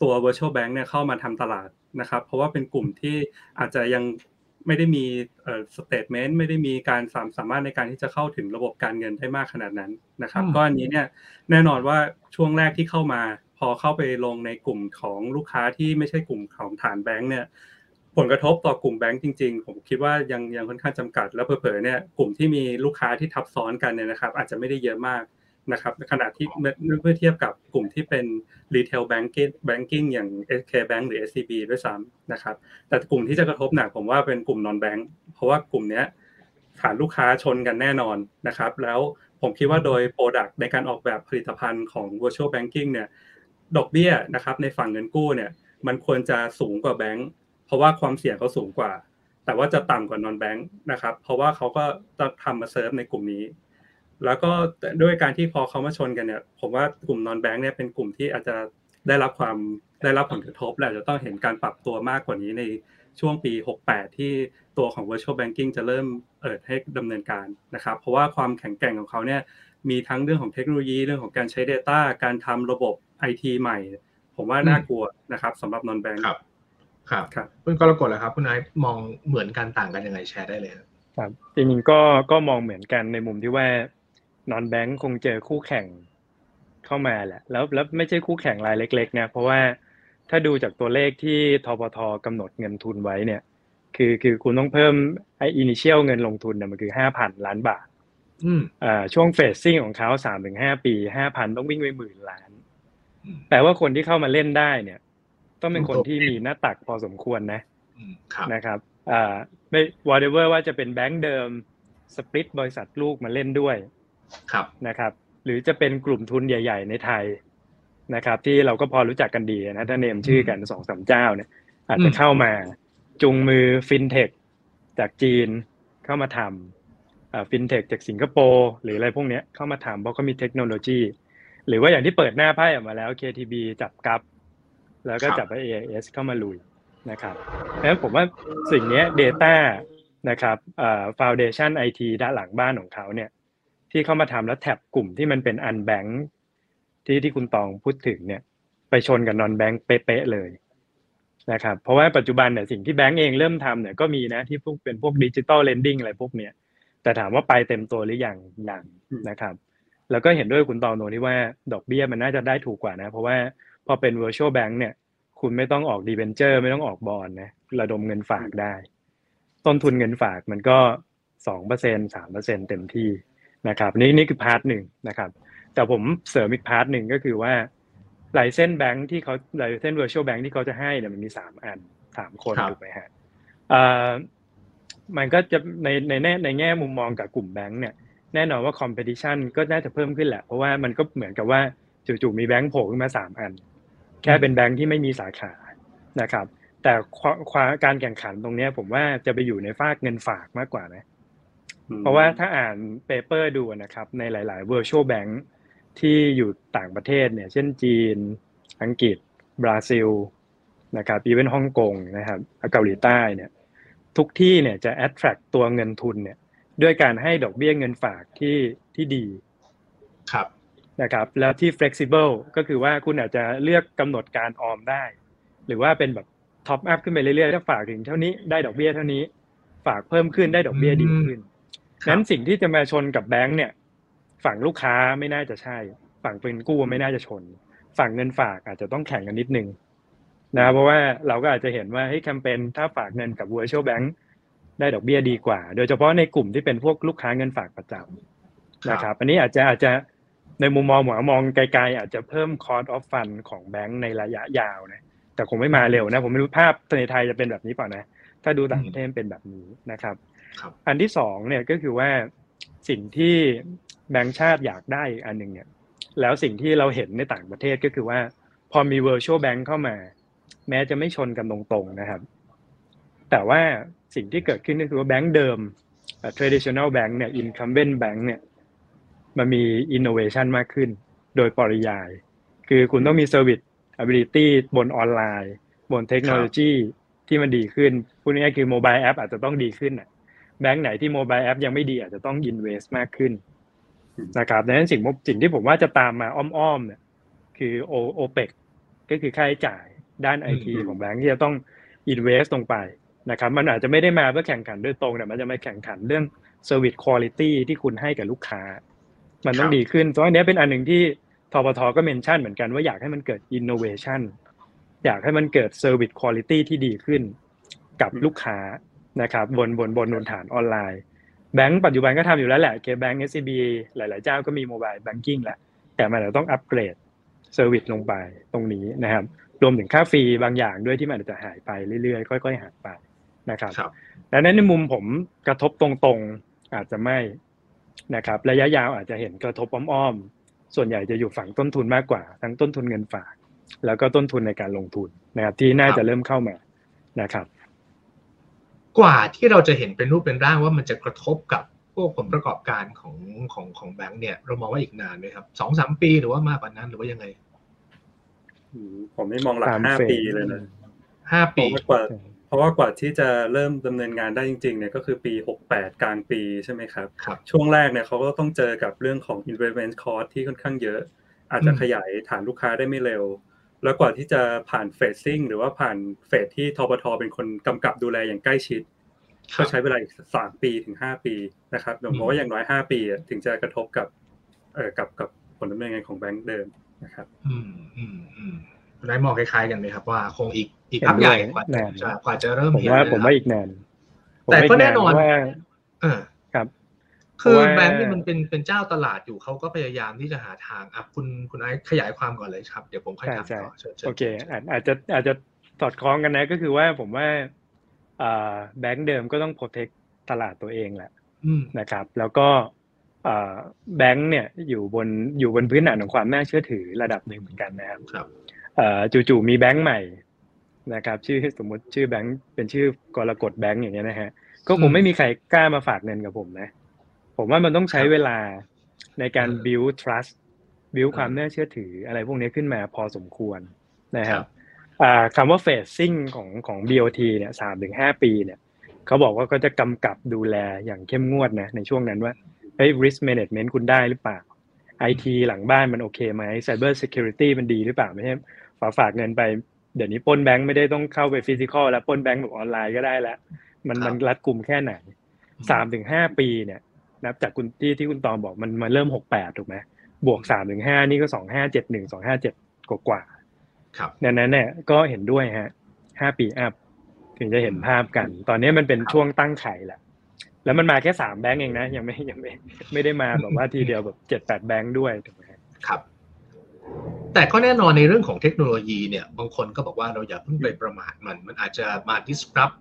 ตัว virtual bank เนี่ยเข้ามาทำตลาดนะครับ เพราะว่าเป็นกลุ่มที่อาจจะยังไม่ได้มีเอ่อ statement ไม่ได้มีการสามสามารถในการที่จะเข้าถึงระบบการเงินได้มากขนาดนั้นนะครับอืมก็อันนี้เนี่ยแน่นอนว่าช่วงแรกที่เข้ามา พอเข้าไปลงในกลุ่มของลูกค้าที่ไม่ใช่กลุ่มของฐานแบงก์เนี่ย ผลกระทบต่อกลุ่มแบงก์จริง ๆ ผมคิดว่ายังยังค่อนข้างจำกัด แล้วเผลอๆเนี่ยกลุ่มที่มีลูกค้าที่ทับซ้อนกันเนี่ยนะครับ อาจจะไม่ได้เยอะมากนะครับขณะที่เมื่อเมื่อเทียบกับกลุ่มที่เป็น retail banking banking อย่าง SK Bank หรือ SCB ด้วยซ้ำนะครับ แต่กลุ่มที่จะกระทบหนักผมว่าเป็นกลุ่ม non bank เพราะว่ากลุ่มเนี้ยฐานลูกค้าชนกันแน่นอนนะครับ แล้วผมคิดว่าโดย Product ในการออกแบบผลิตภัณฑ์ของ virtual banking เนี่ยดอกเบี้ยนะครับในฝั่งเงินกู้เนี่ยมันควรจะสูงกว่าแบงก์ เพราะว่าความเสี่ยงเขาสูงกว่า แต่ว่าจะต่ำกว่านอนแบงค์นะครับ เพราะว่าเขาก็จะทำมาเซิร์ฟในกลุ่มนี้ แล้วก็ด้วยการที่พอเขามาชนกันเนี่ย ผมว่ากลุ่มนอนแบงค์เนี่ยเป็นกลุ่มที่อาจจะได้รับความได้รับผลกระทบและจะต้องเห็นการปรับตัวมากกว่านี้ในช่วงปี 68 ที่ตัวของ virtual banking จะเริ่มเปิดให้ดำเนินการนะครับ เพราะว่าความแข็งแกร่งของเขาเนี่ยมีทั้งเรื่องของเทคโนโลยีเรื่องของการใช้ Data การทำระบบ IT ใหม่ ผมว่าน่ากลัวนะครับสำหรับนอนแบงค์ ครับครับครับคุณกรกฎเหรอครับคุณนายมองเหมือนกันต่างกันยังไงแชร์ได้เลยครับครับจริงๆก็ก็มองเหมือนกันในมุมที่ว่านอนแบงค์คงเจอคู่แข่งเข้ามาแหละ แล้วแล้วไม่ใช่คู่แข่งรายเล็กๆนะเพราะว่าถ้าดูจากตัวเลขที่ทปทกำหนดเงินทุนไว้เนี่ย คือคือคุณต้องเพิ่มไอ้อินิเชียลเงินลงทุนเนี่ยมันคือห้าพันล้านบาทอืมอ่าช่วงเฟสซิ่งของเขาสามถึงห้าปีห้าพันต้องวิ่งไปหมื่นล้านอืมแปลว่าคนที่เข้ามาเล่นได้เนี่ย ต้องเป็นคนที่มีหน้าตักพอสมควรนะอืมครับนะครับอ่าไม่ whatever ว่าจะเป็นแบงก์เดิมสปริตบริษัทลูกมาเล่นด้วยครับนะครับ หรือจะเป็นกลุ่มทุนใหญ่ ๆ ในไทยนะครับ ที่เราก็พอรู้จักกันดีนะถ้าเนมชื่อกันสองสามเจ้าเนี่ย อาจจะเข้ามาจุงมือฟินเทคจากจีนเข้ามาทำฟินเทคจากสิงคโปร์หรืออะไรพวกเนี้ยเข้ามาทำเพราะเขามีเทคโนโลยี หรือว่าอย่างที่เปิดหน้าไพ่ออกมาแล้ว KTB จับกับ แล้วก็จับไป AIS เข้ามาลุยนะครับเพราะฉะนั้นผมว่าสิ่งเนี้ย Data นะครับเอ่อ Foundation IT ด้านหลังบ้านของเขาเนี่ยที่เข้ามาทำแล้ว tap กลุ่มที่มันเป็น unbanked ที่ที่คุณตองพูดถึงเนี่ย ไปชนกับ non-bank เป๊ะๆเลยนะครับเพราะว่าปัจจุบันเนี่ยสิ่งที่แบงก์เองเริ่มทำเนี่ยก็มีนะที่พวกเป็นพวก digital lending อะไรพวกเนี้ยแต่ถามว่าไปเต็มตัวหรือยังยังนะครับ แล้วก็เห็นด้วยคุณตองโนที่ว่าดอกเบี้ยมันน่าจะได้ถูกกว่านะ เพราะว่า พอเป็น virtual bank เนี่ย คุณไม่ต้องออก debenture ไม่ต้องออกบอลนะระดมเงินฝากได้ ต้นทุนเงินฝากมันก็สองเปอร์เซ็นสามเปอร์เซ็นเต็มที่นะครับ นี่นี่คือ part หนึ่งนะครับ แต่ผมเสริมอีก part หนึ่งก็คือว่า license แบงค์ที่เขาลายเส้น virtual bank ที่เขาจะให้เนี่ยมันมีสามอันสามคนครับถูกไหมฮะเอ่อมันก็จะในในแง่ในแง่มุมมองกับกลุ่มแบงค์เนี่ยแน่นอนว่า competition ก็น่าจะเพิ่มขึ้นแหละ เพราะว่ามันก็เหมือนกับว่าจู่ๆมีแบงค์โผล่ขึ้นมาสามอัน แค่เป็นแบงค์ที่ไม่มีสาขานะครับ แต่ความความการแข่งขันตรงเนี้ยผมว่าจะไปอยู่ในฝากเงินฝากมากกว่านะเพราะว่าถ้าอ่านเปเปอร์ดูนะครับ ในหลาย ๆ virtual bank ที่อยู่ต่างประเทศเนี่ย เช่นจีน อังกฤษ บราซิลนะครับอีเวนฮ่องกงนะครับเกาหลีใต้เนี่ย ทุกที่เนี่ยจะ attract ตัวเงินทุนเนี่ย ด้วยการให้ดอกเบี้ยเงินฝากที่ที่ดี ครับ นะครับแล้วที่ flexible ก็คือว่าคุณอาจจะเลือกกำหนดการออมได้ หรือว่าเป็นแบบ top up ขึ้นไปเรื่อยๆถ้าฝากถึงเท่านี้ได้ดอกเบี้ยเท่านี้ ฝากเพิ่มขึ้นได้ดอกเบี้ยดีขึ้นครับนั้นสิ่งที่จะมาชนกับแบงก์เนี่ย ฝั่งลูกค้าไม่น่าจะใช่ ฝั่งเป็นกู้ไม่น่าจะชน ฝั่งเงินฝากอาจจะต้องแข่งกันนิดนึงนะเพราะว่าเราก็อาจจะเห็นว่าให้ยแคมเปญถ้าฝากเงินกับ virtual bank ได้ดอกเบี้ยดีกว่า โดยเฉพาะในกลุ่มที่เป็นพวกลูกค้าเงินฝากประจำนะครับ อันนี้อาจจะอาจจะ ในมุมมองหมอมองไกลๆ อาจจะเพิ่ม cost of fund ของแบงก์ในระยะยาวนะแต่คงไม่มาเร็วนะ ผมไม่รู้ภาพในไทยจะเป็นแบบนี้เปล่านะ ถ้าดูต่างประเทศเป็นแบบนี้นะครับครับอันที่สองเนี่ยก็คือว่าสิ่งที่แบงก์ชาติอยากได้อีกอันหนึ่งเนี่ย แล้วสิ่งที่เราเห็นในต่างประเทศก็คือว่า พอมี virtual bank เข้ามา แม้จะไม่ชนกันตรงๆนะครับ แต่ว่าสิ่งที่เกิดขึ้นก็คือว่าแบงก์เดิมเอ่อ traditional bank เนี่ย incumbent bank เนี่ย มันมี innovation มากขึ้น โดยปริยาย คือคุณต้องมี service ability บนออนไลน์ บนเทคโนโลยีที่มันดีขึ้นพูดง่ายๆคือ mobile app อาจจะต้องดีขึ้นน่ะแบงก์ไหนที่ mobile app ยังไม่ดีอาจจะต้อง invest มากขึ้นนะครับดังนั้นสิ่งสิ่งที่ผมว่าจะตามมาอ้อมๆเนี่ยคือ O- OPEX ก็คือค่าใช้จ่ายด้านไอทีอืมของแบงก์ที่จะต้อง invest ลงไปนะครับ มันอาจจะไม่ได้มาเพื่อแข่งขันโดยตรงแต่มันจะมาแข่งขันเรื่อง service quality ที่คุณให้กับลูกค้า มันต้องดีขึ้นเพราะอันเนี้ยเป็นอันหนึ่งที่ธปทก็ mention เหมือนกันว่าอยากให้มันเกิด innovation อยากให้มันเกิด service quality ที่ดีขึ้น กับลูกค้านะครับบนบนบนบนฐานออนไลน์แบงก์ปัจจุบันก็ทำอยู่แล้วแหละ KBank SCB หลาย ๆ เจ้าก็มี mobile banking แล้วแต่มันอาจจะต้อง upgrade service ลงไปตรงนี้นะครับ รวมถึงค่า fee บางอย่างด้วยที่มันอาจจะหายไปเรื่อย ๆ ค่อย ๆ หายไปนะครับครับดังนั้นในมุมผมกระทบตรง ๆ อาจจะไม่ นะครับระยะยาวอาจจะเห็นกระทบอ้อมๆส่วนใหญ่จะอยู่ฝั่งต้นทุนมากกว่า ทั้งต้นทุนเงินฝาก แล้วก็ต้นทุนในการลงทุนนะครับที่น่าจะเริ่มเข้ามานะครับ กว่าที่เราจะเห็นเป็นรูปเป็นร่างว่ามันจะกระทบกับพวกผลประกอบการของของของแบงก์เนี่ยเรามองว่าอีกนานไหมครับสองสามปีหรือว่ามากกว่านั้นหรือว่ายังไงอืมผมไม่มองหลักตามห้าเฟสปีเลยนะห้าเพปีราะว่ากว่าเพ ราะว่ากว่าที่จะเริ่มดำเนินงานได้จริงๆเนี่ยก็คือปี 68 กลางปีใช่ไหมครับครับ ช่วงแรกเนี่ยเขาก็ต้องเจอกับเรื่องของ investment cost ที่ค่อนข้างเยอะ อาจจะอืมขยายฐานลูกค้าได้ไม่เร็ว แล้วกว่าที่จะผ่านเฟสซิ่งหรือว่าผ่านเฟสที่ทบทเป็นคนกำกับดูแลอย่างใกล้ชิดคก็รับใช้เวลาอีกสามปีถึงห้าปีนะครับผมอืมว่าอย่างน้อยห้าปีอะถึงจะกระทบกับเอ่อกับกับผลดำเนินงานของแบงก์เดิมนะครับ อืมอืมอืมคุณนายมองคล้ายๆกันไหมครับว่าคงอีก อีกเห็นพักใหญ่ด้วยกว่าแน่จะกว่าจะเริ่มผมเห็นว่านะผมว่าอีกนานผมแต่ว่าก็อีแน่นอนว่าเออครับคือเพราะว่าแบงก์นี่มันเป็นเป็นเจ้าตลาดอยู่เขาก็พยายามที่จะหาทางอะคุณคุณไอซ์ขยายความก่อนเลยครับ เดี๋ยวผมค่อยถามใช่ต่อใช่เชิญเชิญโอเคชิญอาจอาจจะอาจจะสอดคล้องกันนะก็คือว่าผมว่าอ่าแบงก์เดิมก็ต้อง protect ตลาดตัวเองแหละอืมนะครับ แล้วก็อ่าแบงก์เนี่ยอยู่บนอยู่บนพื้นฐานของความน่าเชื่อถือระดับหนึ่งเหมือนกันนะครับครับเอ่อจู่ๆมีแบงก์ใหม่ นะครับชื่อสมมติชื่อแบงก์เป็นชื่อกรกฎแบงก์อย่างเงี้ยนะฮะก็คงไม่มีใครกล้ามาฝากเงินกับผมนะ ผมว่ามันต้องใช้เวลาในการ build trust build ความน่าเชื่อถืออะไรพวกนี้ขึ้นมาพอสมควรนะครับอ่าคำว่า phasing ของของ BOT เนี่ยสามถึงห้าปีเนี่ยเขาบอกว่าก็จะกำกับดูแลอย่างเข้มงวดนะในช่วงนั้นว่าเฮ้ย risk management คุณได้หรือเปล่า IT หลังบ้านมันโอเคไหม Cyber Security มันดีหรือเปล่าไม่ใช่ฝากฝากเงินไป เดี๋ยวนี้ปล้นแบงค์ไม่ได้ต้องเข้าไป physical แล้วปล้นแบงค์แบบออนไลน์ก็ได้แล้ว มันครับมันรัดกลุ่มแค่ไหนสามถึงห้าปีเนี่ยนับจากคุณที่ที่คุณตองบอกมันมันเริ่มหกแปดถูกไหมบวกสามถึงห้านี่ก็สองห้าเจ็ดหนึ่งสองห้าเจ็ดกว่ากว่าครับดังนั้นเนี่ยก็เห็นด้วยฮะห้าปี up ถึงจะเห็นภาพกัน ตอนนี้มันเป็นช่วงตั้งไข่แหละแล้วมันมาแค่สามแบงก์เองนะยังไม่ยังไม่ไม่ได้มาแบบว่าทีเดียวแบบเจ็ดแปดแบงก์ด้วยถูกไหมฮะครับ แต่ก็แน่นอนในเรื่องของเทคโนโลยีเนี่ยบางคนก็บอกว่าเราอย่าเพิ่งไปประมาทมัน มันอาจจะมา disrupt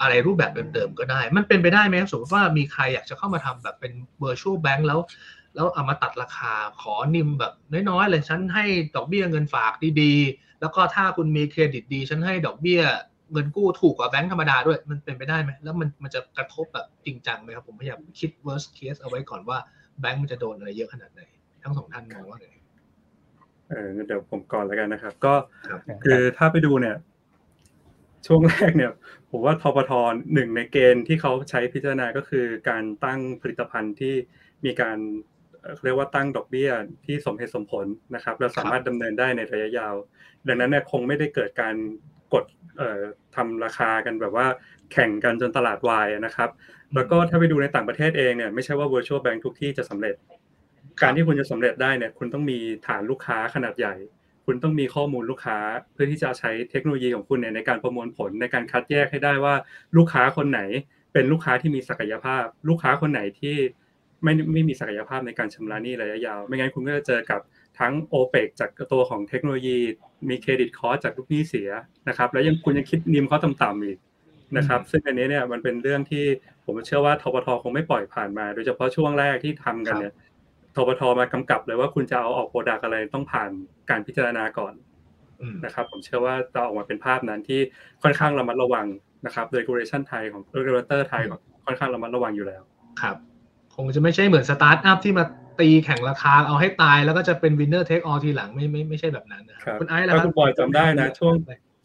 อะไรรูปแบบเดิมๆก็ได้ มันเป็นไปได้ไหมครับสมมติว่ามีใครอยากจะเข้ามาทำแบบเป็น virtual bank แล้ว แล้วเอามาตัดราคาขอนิมแบบน้อยๆเลยฉันให้ดอกเบี้ยเงินฝากดีๆ แล้วก็ถ้าคุณมีเครดิตดี ฉันให้ดอกเบี้ยเงินกู้ถูกกว่าแบงก์ธรรมดาด้วย มันเป็นไปได้ไหมแล้วมันมันจะกระทบแบบจริงจังไหมครับผมพยายามคิด worst case เอาไว้ก่อนว่าแบงก์มันจะโดนอะไรเยอะขนาดไหนทั้งสองท่านมองว่าไง เออเดี๋ยวผมก่อนแล้วกันนะครับ ก็ครับคือถ้าไปดูเนี่ย ช่วงแรกเนี่ย ผมว่าทปทหนึ่งในเกณฑ์ที่เขาใช้พิจารณาก็คือการตั้งผลิตภัณฑ์ที่มีการเอ่อเรียกว่าตั้งดอกเบี้ยที่สมเหตุสมผลนะครับและสามารถดำเนินได้ในระยะยาว ดังนั้นเนี่ยคงไม่ได้เกิดการกดเอ่อทำราคากันแบบว่าแข่งกันจนตลาดวายนะครับ แล้วก็ถ้าไปดูในต่างประเทศเองเนี่ยไม่ใช่ว่า virtual bank ทุกที่จะสำเร็จ การที่คุณจะสำเร็จได้เนี่ยคุณต้องมีฐานลูกค้าขนาดใหญ่ คุณต้องมีข้อมูลลูกค้าเพื่อที่จะใช้เทคโนโลยีของคุณเนี่ยในการประมวลผลในการคัดแยกให้ได้ว่าลูกค้าคนไหน เป็นลูกค้าที่มีศักยภาพ ลูกค้าคนไหนที่ไม่ไม่มีศักยภาพในการชำระหนี้ระยะยาว ไม่งั้นคุณก็จะเจอกับทั้งโอเปกจากตัวของเทคโนโลยี มีเครดิตคอร์สจากลูกหนี้เสียนะครับ แล้วยังคุณยังคิดนิมเขาต่ำๆอีกนะครับ ซึ่งอันนี้เนี่ยมันเป็นเรื่องที่ผมเชื่อว่าทบทคงไม่ปล่อยผ่านมา โดยเฉพาะช่วงแรกที่ทำกันเนี่ย ทบทมากำกับเลยว่าคุณจะเอาออกโปรดักอะไรต้องผ่านการพิจารณาก่อนอืมนะครับผมเชื่อว่าจะออกมาเป็นภาพนั้นที่ค่อนข้างระมัดระวังนะครับ regulation ไทยของ regulator ไทยก็ค่อนข้างระมัดระวังอยู่แล้วครับคงจะไม่ใช่เหมือนสตาร์ทอัพที่มาตีแข่งราคาเอาให้ตายแล้วก็จะเป็น winner take all ทีหลังไม่ไม่ไม่ใช่แบบนั้นนะคครัรับบคุณไอซ์ล่ะถ้าครับคุณบอยจำได้นะช่วง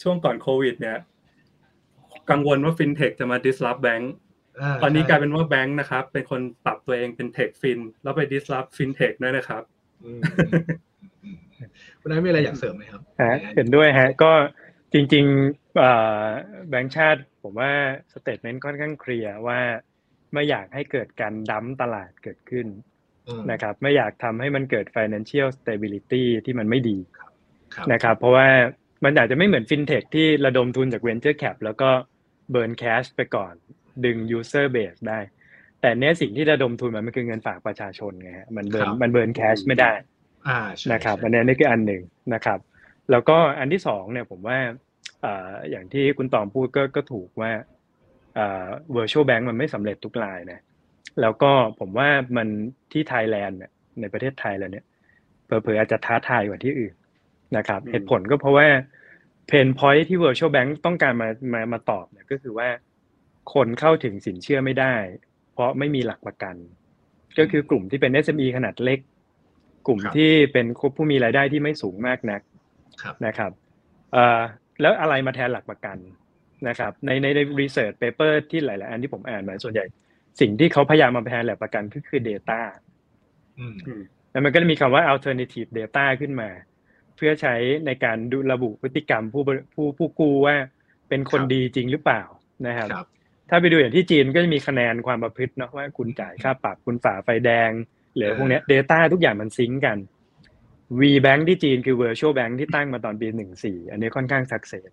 ช่วงก่อนโควิด เนี่ย กังวลว่าฟินเทคจะมา disrupt แบงก์ ตอนนี้ใช่กลายเป็นว่าแบงค์นะครับ เป็นคนปรับตัวเองเป็น techfin แล้วไป disrupt fintech ด้วยนะครับอืมอืมอืมคุณไอซ์มีอะไรอยากเสริมไหมครับฮะเห็นด้วยฮะ ก็จริงๆเอ่อแบงก์ชาติ ผมว่า statement ค่อนข้างเคลียร์ว่าไม่อยากให้เกิดการ dump ตลาดเกิดขึ้นอืมนะครับ ไม่อยากทำให้มันเกิด financial stability ที่มันไม่ดีครับนะครับ เพราะว่ามันอาจจะไม่เหมือน fintech ที่ระดมทุนจาก venture cap แล้วก็ burn cash ไปก่อน ดึง user base ได้ แต่เนี้ยสิ่งที่ระดมทุนมันมันคือเงินฝากประชาชนไงฮะมันเบิร์นครับมันเบิร์น cash ไม่ได้อ่าใช่นะครับใช่อันนี้นี่คืออันหนึ่งนะครับ แล้วก็อันที่สองเนี่ยผมว่าเอ่ออย่างที่คุณตองพูดก็ก็ถูกว่าเอ่อ virtual bank มันไม่สำเร็จทุกรายนะแล้วก็ผมว่ามันที่ไทยแลนด์เนี่ยในประเทศไทยแล้วเนี่ยเผลอๆอาจจะท้าทายกว่าที่อื่นนะครับอืมเหตุผลก็เพราะว่าเพนพอยที่ virtual bank ต้องการมามามาตอบเนี่ยก็คือว่า คนเข้าถึงสินเชื่อไม่ได้ เพราะไม่มีหลักประกัน ก็คือกลุ่มที่เป็น SME ขนาดเล็ก กลุ่มที่เป็นผู้มีรายได้ที่ไม่สูงมากนักนะครับแล้วอะไรมาแทนหลักประกันนะครับ ในในใน research paper ที่หลาย ๆ อันที่ผมอ่านมาส่วนใหญ่ สิ่งที่เขาพยายามมาแทนหลักประกันก็คือ Data แล้วมันก็จะมีคำว่า alternative data ขึ้นมา เพื่อใช้ในการดูระบุพฤติกรรมผู้ผู้ผู้กู้ว่าเป็นคนดีจริงหรือเปล่านะครับ ถ้าไปดูอย่างที่จีนก็จะมีคะแนนความประพฤติเนาะว่าคุณจ่ายค่าปรับคุณฝ่าไฟแดงหรือพวกนี้ Data ทุกอย่างมัน sync กัน V Bank ที่จีนคือ Virtual Bank ที่ตั้งมาตอนปีหนึ่งสี่อันนี้ค่อนข้างสักเซส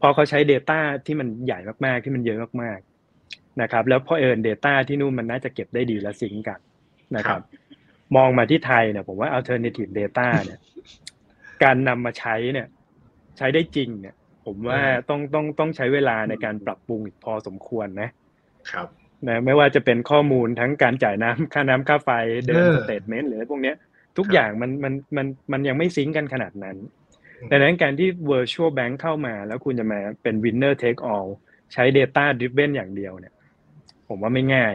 พอเขาใช้ Data ที่มันใหญ่มากๆที่มันเยอะมากๆนะครับแล้วพอเอิญ Data ที่นู่นมันน่าจะเก็บได้ดีและซิงกันนะครับ มองมาที่ไทยเนี่ยผมว่า alternative data เนี่ยการนำมาใช้เนี่ย ใช้ได้จริงเนี่ย ผมว่าต้องต้องต้องใช้เวลาในการปรับปรุงอีกพอสมควรนะ ครับนะไม่ว่าจะเป็นข้อมูลทั้งการจ่ายน้ำค่าน้ำค่าไฟเดิน statement หรืออะไรพวกเนี้ย ทุกอย่างมันมันมันมันยังไม่ sync กันขนาดนั้นดังนั้นการที่ virtual bank เข้ามา แล้วคุณจะมาเป็น winner take all ใช้ data driven อย่างเดียวเนี่ย ผมว่าไม่ง่าย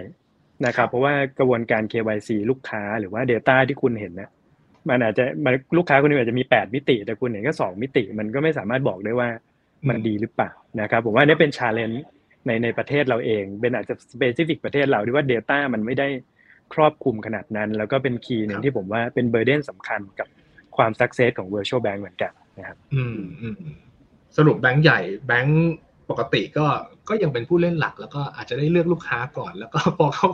นะครับ เพราะว่ากระบวนการ KYC ลูกค้าหรือว่า Data ที่คุณเห็นนะมันอาจจะมันลูกค้าคนนึงอาจจะมีแปดมิติ แต่คุณเห็นก็สองมิติ มันก็ไม่สามารถบอกได้ว่า มันดีหรือเปล่านะครับผมว่านี่เป็น challenge ในในประเทศเราเอง เป็นอาจจะ specific ประเทศเราที่ว่า Data มันไม่ได้ครอบคลุมขนาดนั้น แล้วก็เป็นคีย์หนึ่งที่ผมว่าเป็นเบอร์เดนสำคัญกับความสักเซสของ virtual bank เหมือนกันนะครับอืมอืมสรุปแบงก์ใหญ่แบงก์ปกติก็ก็ยังเป็นผู้เล่นหลัก แล้วก็อาจจะได้เลือกลูกค้าก่อน แล้วก็พอเขา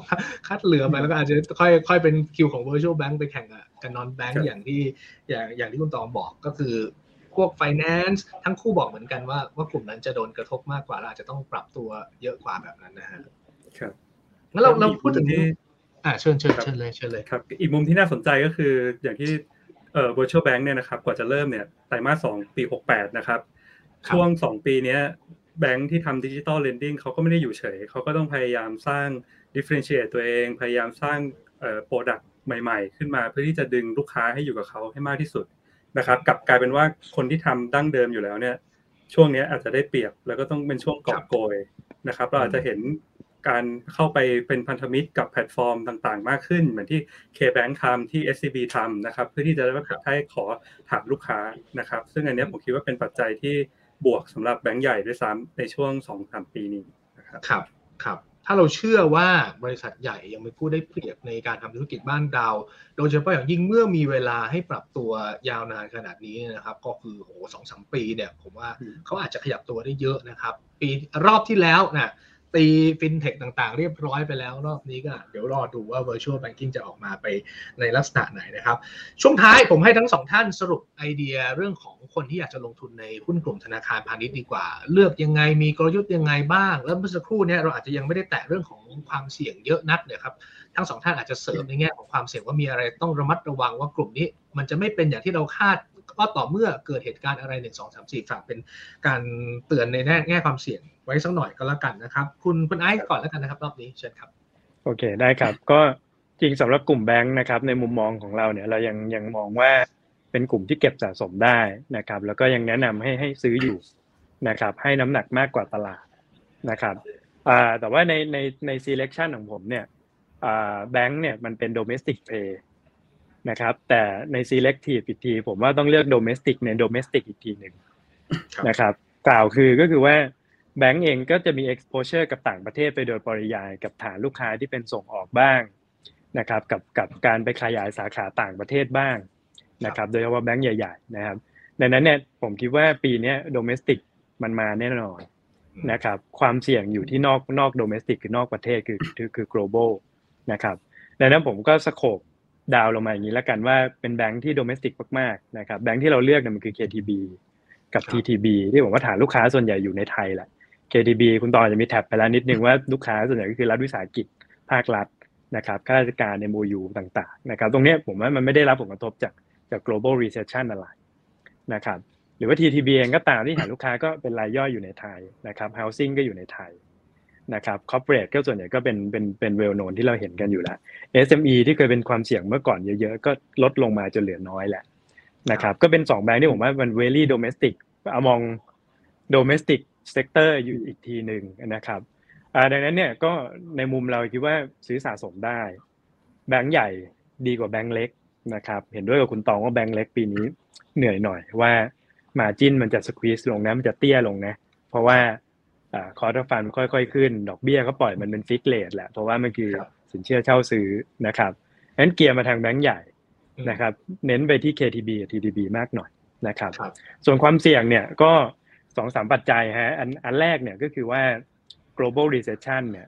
คัดเหลือไปแล้วก็อาจจะค่อยค่อยเป็นคิวของ virtual bank ไปแข่งกับนอนแบงก์อย่างที่อย่างอย่างที่คุณตองบอกก็คือ พวก finance ทั้งคู่บอกเหมือนกันว่าว่ากลุ่มนั้นจะโดนกระทบมากกว่าเราอาจจะต้องปรับตัวเยอะกว่าแบบนั้นนะฮะครับงั้นเราเราพูดถึงอ่าเชิญเชิญเชิญเลยเชิญเลยครับ อีกมุมที่น่าสนใจก็คืออย่างที่เอ่อ virtual bank เนี่ยนะครับกว่าจะเริ่มเนี่ยไตรมาสสองปีหกแปดนะครับ ช่วงสองปีเนี้ยแบงค์ที่ทำดิจิตอลเลนดิ้งเขาก็ไม่ได้อยู่เฉย เขาก็ต้องพยายามสร้าง differentiate ตัวเอง พยายามสร้างเอ่อ product ใหม่ ๆ ขึ้นมาเพื่อที่จะดึงลูกค้าให้อยู่กับเขาให้มากที่สุด นะครับกลับกลายเป็นว่าคนที่ทำดั้งเดิมอยู่แล้วเนี่ยช่วงนี้อาจจะได้เปรียบแล้วก็ต้องเป็นช่วงกอบโกยนะครับเราอาจจะเห็นการเข้าไปเป็นพันธมิตรกับแพลตฟอร์มต่างๆ มากขึ้น เหมือนที่ KBank ทำที่ SCB ทำนะครับเพื่อที่จะได้ให้ขอถามลูกค้านะครับ ซึ่งอันนี้ผมคิดว่าเป็นปัจจัยที่บวกสำหรับแบงก์ใหญ่ด้วยซ้ำในช่วงสองสามปีนี้นะครับครับครับ ถ้าเราเชื่อว่าบริษัทใหญ่ยังเป็นผู้ได้เปรียบในการทำธุรกิจบ้านเรา โดยเฉพาะอย่างยิ่งเมื่อมีเวลาให้ปรับตัวยาวนานขนาดนี้นะครับ ก็คือโอ้สองสามปีเนี่ยผมว่าเขาอาจจะขยับตัวได้เยอะนะครับ ปีรอบที่แล้วนะ ตีฟินเทคต่างๆ เรียบร้อยไปแล้ว รอบนี้ก็เดี๋ยวรอดูว่า virtual banking จะออกมาไปในลักษณะไหนนะครับ ช่วงท้ายผมให้ทั้งสองท่านสรุปไอเดียเรื่องของคนที่อยากจะลงทุนในหุ้นกลุ่มธนาคารพาณิชย์ดีกว่า เลือกยังไงมีกลยุทธ์ยังไงบ้าง แล้วเมื่อสักครู่นี้เราอาจจะยังไม่ได้แตะเรื่องของความเสี่ยงเยอะนักเนี่ยครับทั้งสองท่านอาจจะเสริมในแง่ของความเสี่ยงว่ามีอะไรต้องระมัดระวังว่ากลุ่มนี้ มันจะไม่เป็นอย่างที่เราคาดก็ต่อเมื่อเกิดเหตุการณ์อะไรหนึ่งสองสามสี่ฝากเป็นการเตือนในแง่ความเสี่ยง ไว้สักหน่อยก็แล้วกันนะครับ คุณคุณไอซ์ก่อนแล้วกันนะครับ รอบนี้เชิญครับ โอเคได้ครับ ก็จริงสำหรับกลุ่มแบงค์นะครับ ในมุมมองของเราเนี่ยเรายังยังมองว่าเป็นกลุ่มที่เก็บสะสมได้นะครับ แล้วก็ยังแนะนำให้ให้ซื้ออยู่นะครับ ให้น้ำหนักมากกว่าตลาดนะครับอ่าแต่ว่าในในใน selection ของผมเนี่ยอ่าแบงค์เนี่ยมันเป็น domestic play นะครับ แต่ใน selective อีกที ผมว่าต้องเลือก domestic ใน domestic อีกทีหนึ่งนะครับ กล่าวคือก็คือว่า แบงก์เองก็จะมี exposure กับต่างประเทศไปโดยปริยายกับฐานลูกค้าที่เป็นส่งออกบ้างนะครับกับกับการไปขยายสาขาต่างประเทศบ้างนะครับโดยเฉพาะแบงก์ใหญ่ๆนะครับดังนั้นเนี่ยผมคิดว่าปีนี้โดเมสติกมันมาแน่นอนนะครับความเสี่ยงอยู่ที่นอกนอกโดเมสติกคือนอกประเทศคือคือคือ global นะครับดังนั้นผมก็สโคบดาวลงมาอย่างนี้แล้วกันว่าเป็นแบงค์ที่โดเมสติกมากๆนะครับแบงค์ที่เราเลือกเนี่ยมันคือ KTB กับ TTB ที่ผมว่าฐานลูกค้าส่วนใหญ่อยู่ในไทยแหละ KTB คุณต่อจะมีแท็บไปแล้วนิดนึงว่าลูกค้าส่วนใหญ่ก็คือรัฐวิสาหกิจภาครัฐนะครับข้าราชการในโมยูต่าง ๆ นะครับ ตรงนี้ผมว่ามันไม่ได้รับผลกระทบจากจาก global recession อะไรนะครับ หรือว่า TTB เองก็ตามที่หาลูกค้าก็เป็นรายย่อยอยู่ในไทยนะครับ housing ก็อยู่ในไทยนะครับ corporate ก็ส่วนใหญ่ก็เป็นเป็นเป็น well known ที่เราเห็นกันอยู่แล้ว SME ที่เคยเป็นความเสี่ยงเมื่อก่อนเยอะๆ ก็ลดลงมาจนเหลือน้อยแหละนะครับ ก็เป็นสองแบงค์ที่ผมว่ามัน very domestic เอามอง domestic sector อยู่อีกทีหนึ่งนะครับอ่าดังนั้นเนี่ยก็ในมุมเราคิดว่าซื้อสะสมได้ แบงก์ใหญ่ดีกว่าแบงก์เล็กนะครับ เห็นด้วยกับคุณตองว่าแบงก์เล็กปีนี้เหนื่อยหน่อยว่า margin มันจะ squeeze ลงนะมันจะเตี้ยลงนะ เพราะว่าอ่า cost of fund ค่อยๆ ขึ้น ดอกเบี้ยก็ปล่อยมันเป็น fixed rate แหละเพราะว่ามันคือสินเชื่อเช่าซื้อนะครับงั้นเชียร์มาทางแบงก์ใหญ่นะครับ เน้นไปที่ KTB กับ TTB มากหน่อยนะครับ ส่วนความเสี่ยงเนี่ยก็ สองสามปัจจัยฮะอันอันแรกเนี่ยก็คือว่า global recession เนี่ย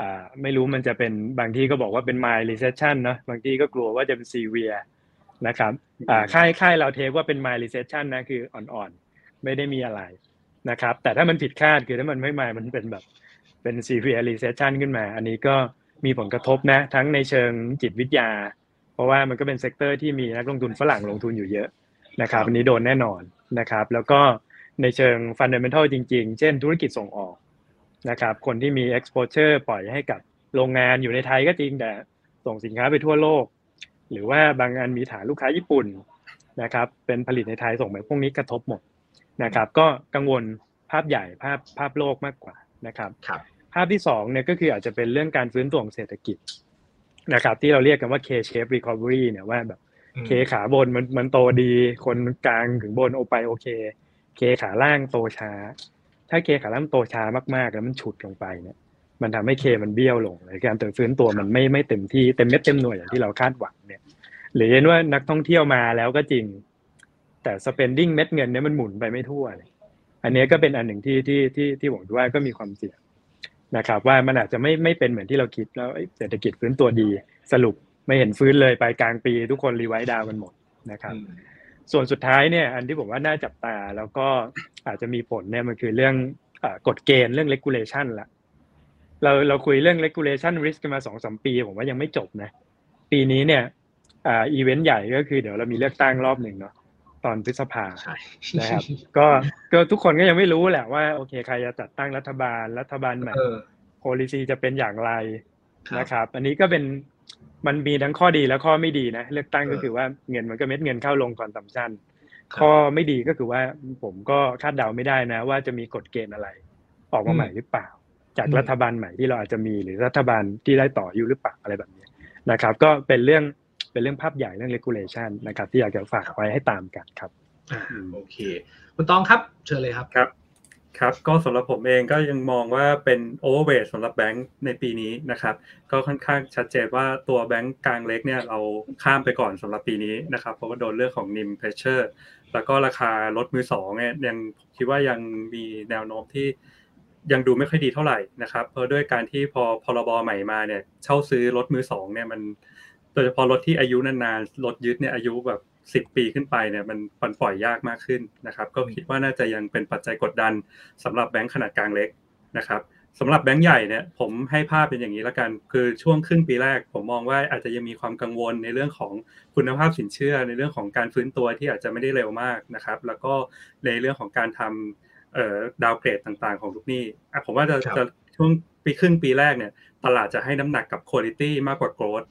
อ่าไม่รู้มันจะเป็นบางที่ก็บอกว่าเป็น mild recession เนาะบางที่ก็กลัวว่าจะเป็น severe นะครับอ่าค่ายค่ายเรา take ว่าเป็น mild recession นะคืออ่อนๆ ไม่ได้มีอะไรนะครับ แต่ถ้ามันผิดคาดคือถ้ามันไม่ mild มันเป็นแบบเป็น severe recession ขึ้นมา อันนี้ก็มีผลกระทบนะทั้งในเชิงจิตวิทยา เพราะว่ามันก็เป็น sector ที่มีนักลงทุนฝรั่งลงทุนอยู่เยอะนะครับอันนี้โดนแน่นอนนะครับ แล้วก็ ในเชิงฟันเดเมนทัลจริงๆ เช่นธุรกิจส่งออกนะครับ คนที่มี exposure ปล่อยให้กับโรงงานอยู่ในไทยก็จริงแต่ส่งสินค้าไปทั่วโลก หรือว่าบางงานมีฐานลูกค้าญี่ปุ่นนะครับ เป็นผลิตในไทยส่งไปพวกนี้กระทบหมดนะครับ ก็กังวลภาพใหญ่ภาพภาพโลกมากกว่านะครับครับภาพที่สองเนี่ยก็คืออาจจะเป็นเรื่องการฟื้นตัวของเศรษฐกิจนะครับ ที่เราเรียกกันว่า K-shape recovery เนี่ยว่าแบบเคขาบนมันมันโตดี คนกลางถึงบนโอไปโอเค เคขาล่างโตช้า ถ้าเคขาล่างโตช้ามากๆ แล้วมันฉุดลงไปเนี่ย มันทำให้เคมันเบี้ยวลงเลยการเติมฟื้นตัวมันไม่ไม่เต็มที่เต็มเม็ดเต็มหน่วยอย่างที่เราคาดหวังเนี่ย หรือเห็นว่านักท่องเที่ยวมาแล้วก็จริง แต่ spending เม็ดเงินเนี่ยมันหมุนไปไม่ทั่วเลยอันนี้ก็เป็นอันหนึ่งที่ที่ที่ที่ผมว่าก็มีความเสี่ยงนะครับ ว่ามันอาจจะไม่ไม่เป็นเหมือนที่เราคิดแล้วเศรษฐกิจฟื้นตัวดีสรุปไม่เห็นฟื้นเลยไปกลางปีทุกคน revise down กันหมดนะครับ ส่วนสุดท้ายเนี่ยอันที่ผมว่าน่าจับตาแล้วก็อาจจะมีผลเนี่ยมันคือเรื่องกฎเกณฑ์เรื่อง regulation ละเราเราคุยเรื่อง regulation risk กันมาสองสามปี ผมว่ายังไม่จบนะ ปีนี้เนี่ยอ่าอีเวนต์ใหญ่ก็คือเดี๋ยวเรามีเลือกตั้งรอบหนึ่งเนาะตอนพฤษภานะครับก็ก็ทุกคนก็ยังไม่รู้แหละว่า โอเคใครจะจัดตั้งรัฐบาลรัฐบาลใหม่ policy จะเป็นอย่างไร นะครับ อันนี้ก็เป็นมันมีทั้งข้อดีและข้อไม่ดีนะเลือกตั้งก็คือว่าเงินมันก็เม็ดเงินเข้าลงก่อนสำชันข้อไม่ดีก็คือว่าผมก็คาดเดาไม่ได้นะ ว่าจะมีกฎเกณฑ์อะไร ออกมาใหม่หรือเปล่า จากรัฐบาลใหม่ที่เราอาจจะมีหรือรัฐบาลที่ได้ต่ออยู่หรือเปล่าอะไรแบบนี้นะครับ ก็เป็นเรื่องเป็นเรื่องภาพใหญ่เรื่อง regulation นะครับ ที่อยากจะฝากไว้ให้ตามกันครับโอเค คุณตองครับเชิญเลยครับครับ ครับก็สำหรับผมเองก็ยังมองว่าเป็น overweight สำหรับแบงค์ในปีนี้นะครับ ก็ค่อนข้างชัดเจนว่าตัวแบงค์กลางเล็กเนี่ยเราข้ามไปก่อนสำหรับปีนี้นะครับ เพราะว่าโดนเรื่องของ NIM pressure แล้วก็ราคารถมือสองเนี่ยยังคิดว่ายังมีแนวโน้มที่ยังดูไม่ค่อยดีเท่าไหร่นะครับ เพราะด้วยการที่พอ พ.ร.บ. ใหม่มาเนี่ยเช่าซื้อรถมือสองเนี่ยมันโดยเฉพาะรถที่อายุนานๆรถยึดเนี่ยอายุแบบ สิบปีขึ้นไปเนี่ยมันปล่อยยากมากขึ้นนะครับ ก็คิดว่าน่าจะยังเป็นปัจจัยกดดันสำหรับแบงค์ขนาดกลางเล็กนะครับสำหรับแบงค์ใหญ่เนี่ยผมให้ภาพเป็นอย่างนี้ละกันคือช่วงครึ่งปีแรก ผมมองว่าอาจจะยังมีความกังวลในเรื่องของคุณภาพสินเชื่อ ในเรื่องของการฟื้นตัวที่อาจจะไม่ได้เร็วมากนะครับ แล้วก็ในเรื่องของการทำเอ่อดาวเกรดต่างๆ ของลูกหนี้ผมว่าจะจะช่วงปีครึ่งปีแรกเนี่ยตลาดจะให้น้ำหนักกับคุณภาพมากกว่าโกรด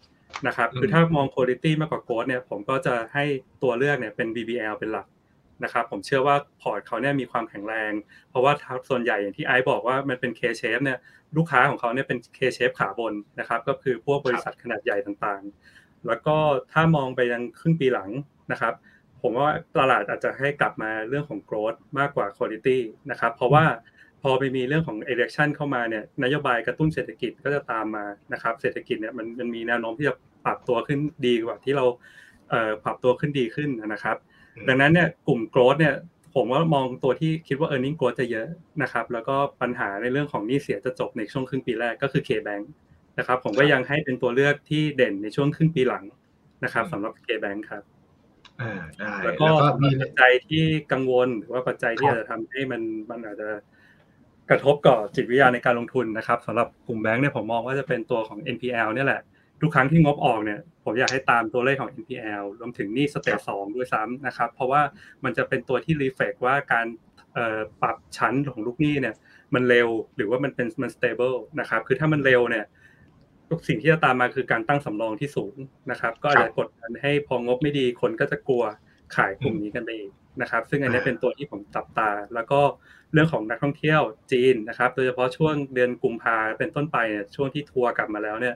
นะครับคือถ้ามองคุณภาพมากกว่าโกดเนี่ยผมก็จะให้ตัวเลือกเนี่ยเป็น BBL เป็นหลักนะครับผมเชื่อว่าพอร์ตเขาเนี่ยมีความแข็งแรง เพราะว่าส่วนใหญ่อย่างที่ไอซ์บอกว่ามันเป็น K shape เนี่ยลูกค้าของเขาเนี่ยเป็น K shape ขาบนนะครับก็คือพวกบริษัทขนาดใหญ่ต่างๆ แล้วก็ถ้ามองไปยังครึ่งปีหลังนะครับผมว่าตลาดอาจจะให้กลับมาเรื่องของ growth มากกว่า quality นะครับเพราะว่าพ อไปมีเรื่องของ election เข้ามาเนี่ยนโยบายกระตุ้นเศรษฐกิจก็จะตามมานะครับ เศรษฐกิจเนี่ยมันมันมีแนวโน้มที่จะปรับตัวขึ้นดีกว่าที่เราเอ่อปรับตัวขึ้นดีขึ้นนะครับ ดังนั้นเนี่ยกลุ่ม growth เนี่ยผมว่ามองตัวที่คิดว่า earning growth จะเยอะนะครับ แล้วก็ปัญหาในเรื่องของหนี้เสียจะจบในช่วงครึ่งปีแรกก็คือ K-Bank นะครับผมก็ยังให้เป็นตัวเลือกที่เด่นในช่วงครึ่งปีหลังนะครับสำหรับ K-Bank ครับแล้วก็มีปัจจัยที่กังวลหรือว่าปัจจัยที่อาจจะทำให้มันมันอาจจะ กระทบต่อจิตวิทยาในการลงทุนนะครับสำหรับกลุ่มแบงค์เนี่ยผมมองว่าจะเป็นตัวของ NPL เนี่ยแหละ ทุกครั้งที่งบออกเนี่ยผมอยากให้ตามตัวเลขของ NPL รวมถึงนี่ stage สองด้วยซ้ำนะครับ เพราะว่ามันจะเป็นตัวที่ reflect ว่าการปรับชั้นของลูกหนี้เนี่ยมันเร็วหรือว่ามันเป็นมัน stable นะครับคือถ้ามันเร็วเนี่ยทุกสิ่งที่จะตามมาคือการตั้งสำรองที่สูงนะครับ ก็อาจจะกดดันให้พองบไม่ดีคนก็จะกลัวขายกลุ่มนี้กันไปอีกนะครับ ซึ่งอันนี้เป็นตัวที่ผมจับตา แล้วก็ เรื่องของนักท่องเที่ยวจีนนะครับ โดยเฉพาะช่วงเดือนกุมภาเป็นต้นไปเนี่ยช่วงที่ทัวร์กลับมาแล้วเนี่ย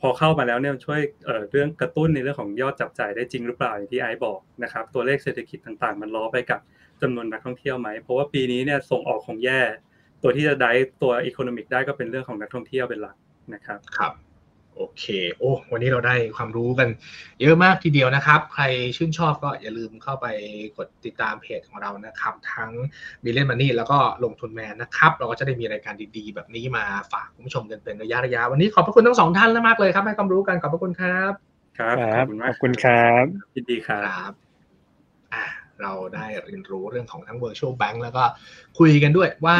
พอเข้ามาแล้วเนี่ยช่วยเเรื่องกระตุ้นในเรื่องของยอดจับจ่ายได้จริงหรือเปล่าอย่างที่ไอบอกนะครับ ตัวเลขเศรษฐกิจต่างๆ มันล้อไปกับจำนวนนักท่องเที่ยวไหมเพราะว่าปีนี้เนี่ยส่งออกของแย่ ตัวที่จะได้ตัวอีโคโนมิกได้ก็เป็นเรื่องของนักท่องเที่ยวเป็นหลักนะครับครับ โอเค โอ้ วันนี้เราได้ความรู้กัน เยอะมากทีเดียวนะครับ ใครชื่นชอบก็อย่าลืมเข้าไปกดติดตามเพจของเรานะครับ ทั้ง b ิ l เ i น n มันนี่แล้วก็ลงทุนแมนนะครับ เราก็จะได้มีรายการดีๆ แบบนี้มาฝากคุณผู้ชมกันเป็นระยะระยะ วันนี้ขอบพระคุณทั้งสองท่านมากเลยครับให้ความรู้กัน ขอบพระคุณครับ ครับครับขอบคุณขมากอบคุณครับยินดีคครับรับอ่าเราได้เรียนรู้เรื่องของทั้ง virtual bank แล้วก็คุยกันด้วยว่า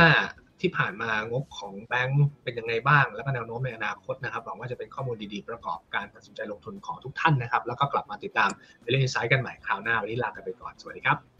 ที่ผ่านมางบของแบงก์เป็นยังไงบ้าง แล้วก็แนวโน้มในอนาคตนะครับหวังว่าจะเป็นข้อมูลดีๆ ประกอบการตัดสินใจลงทุนของทุกท่านนะครับ แล้วก็กลับมาติดตามเรื่องอินไซต์กันใหม่คราวหน้าวันนี้ลากันไปก่อนสวัสดีครับ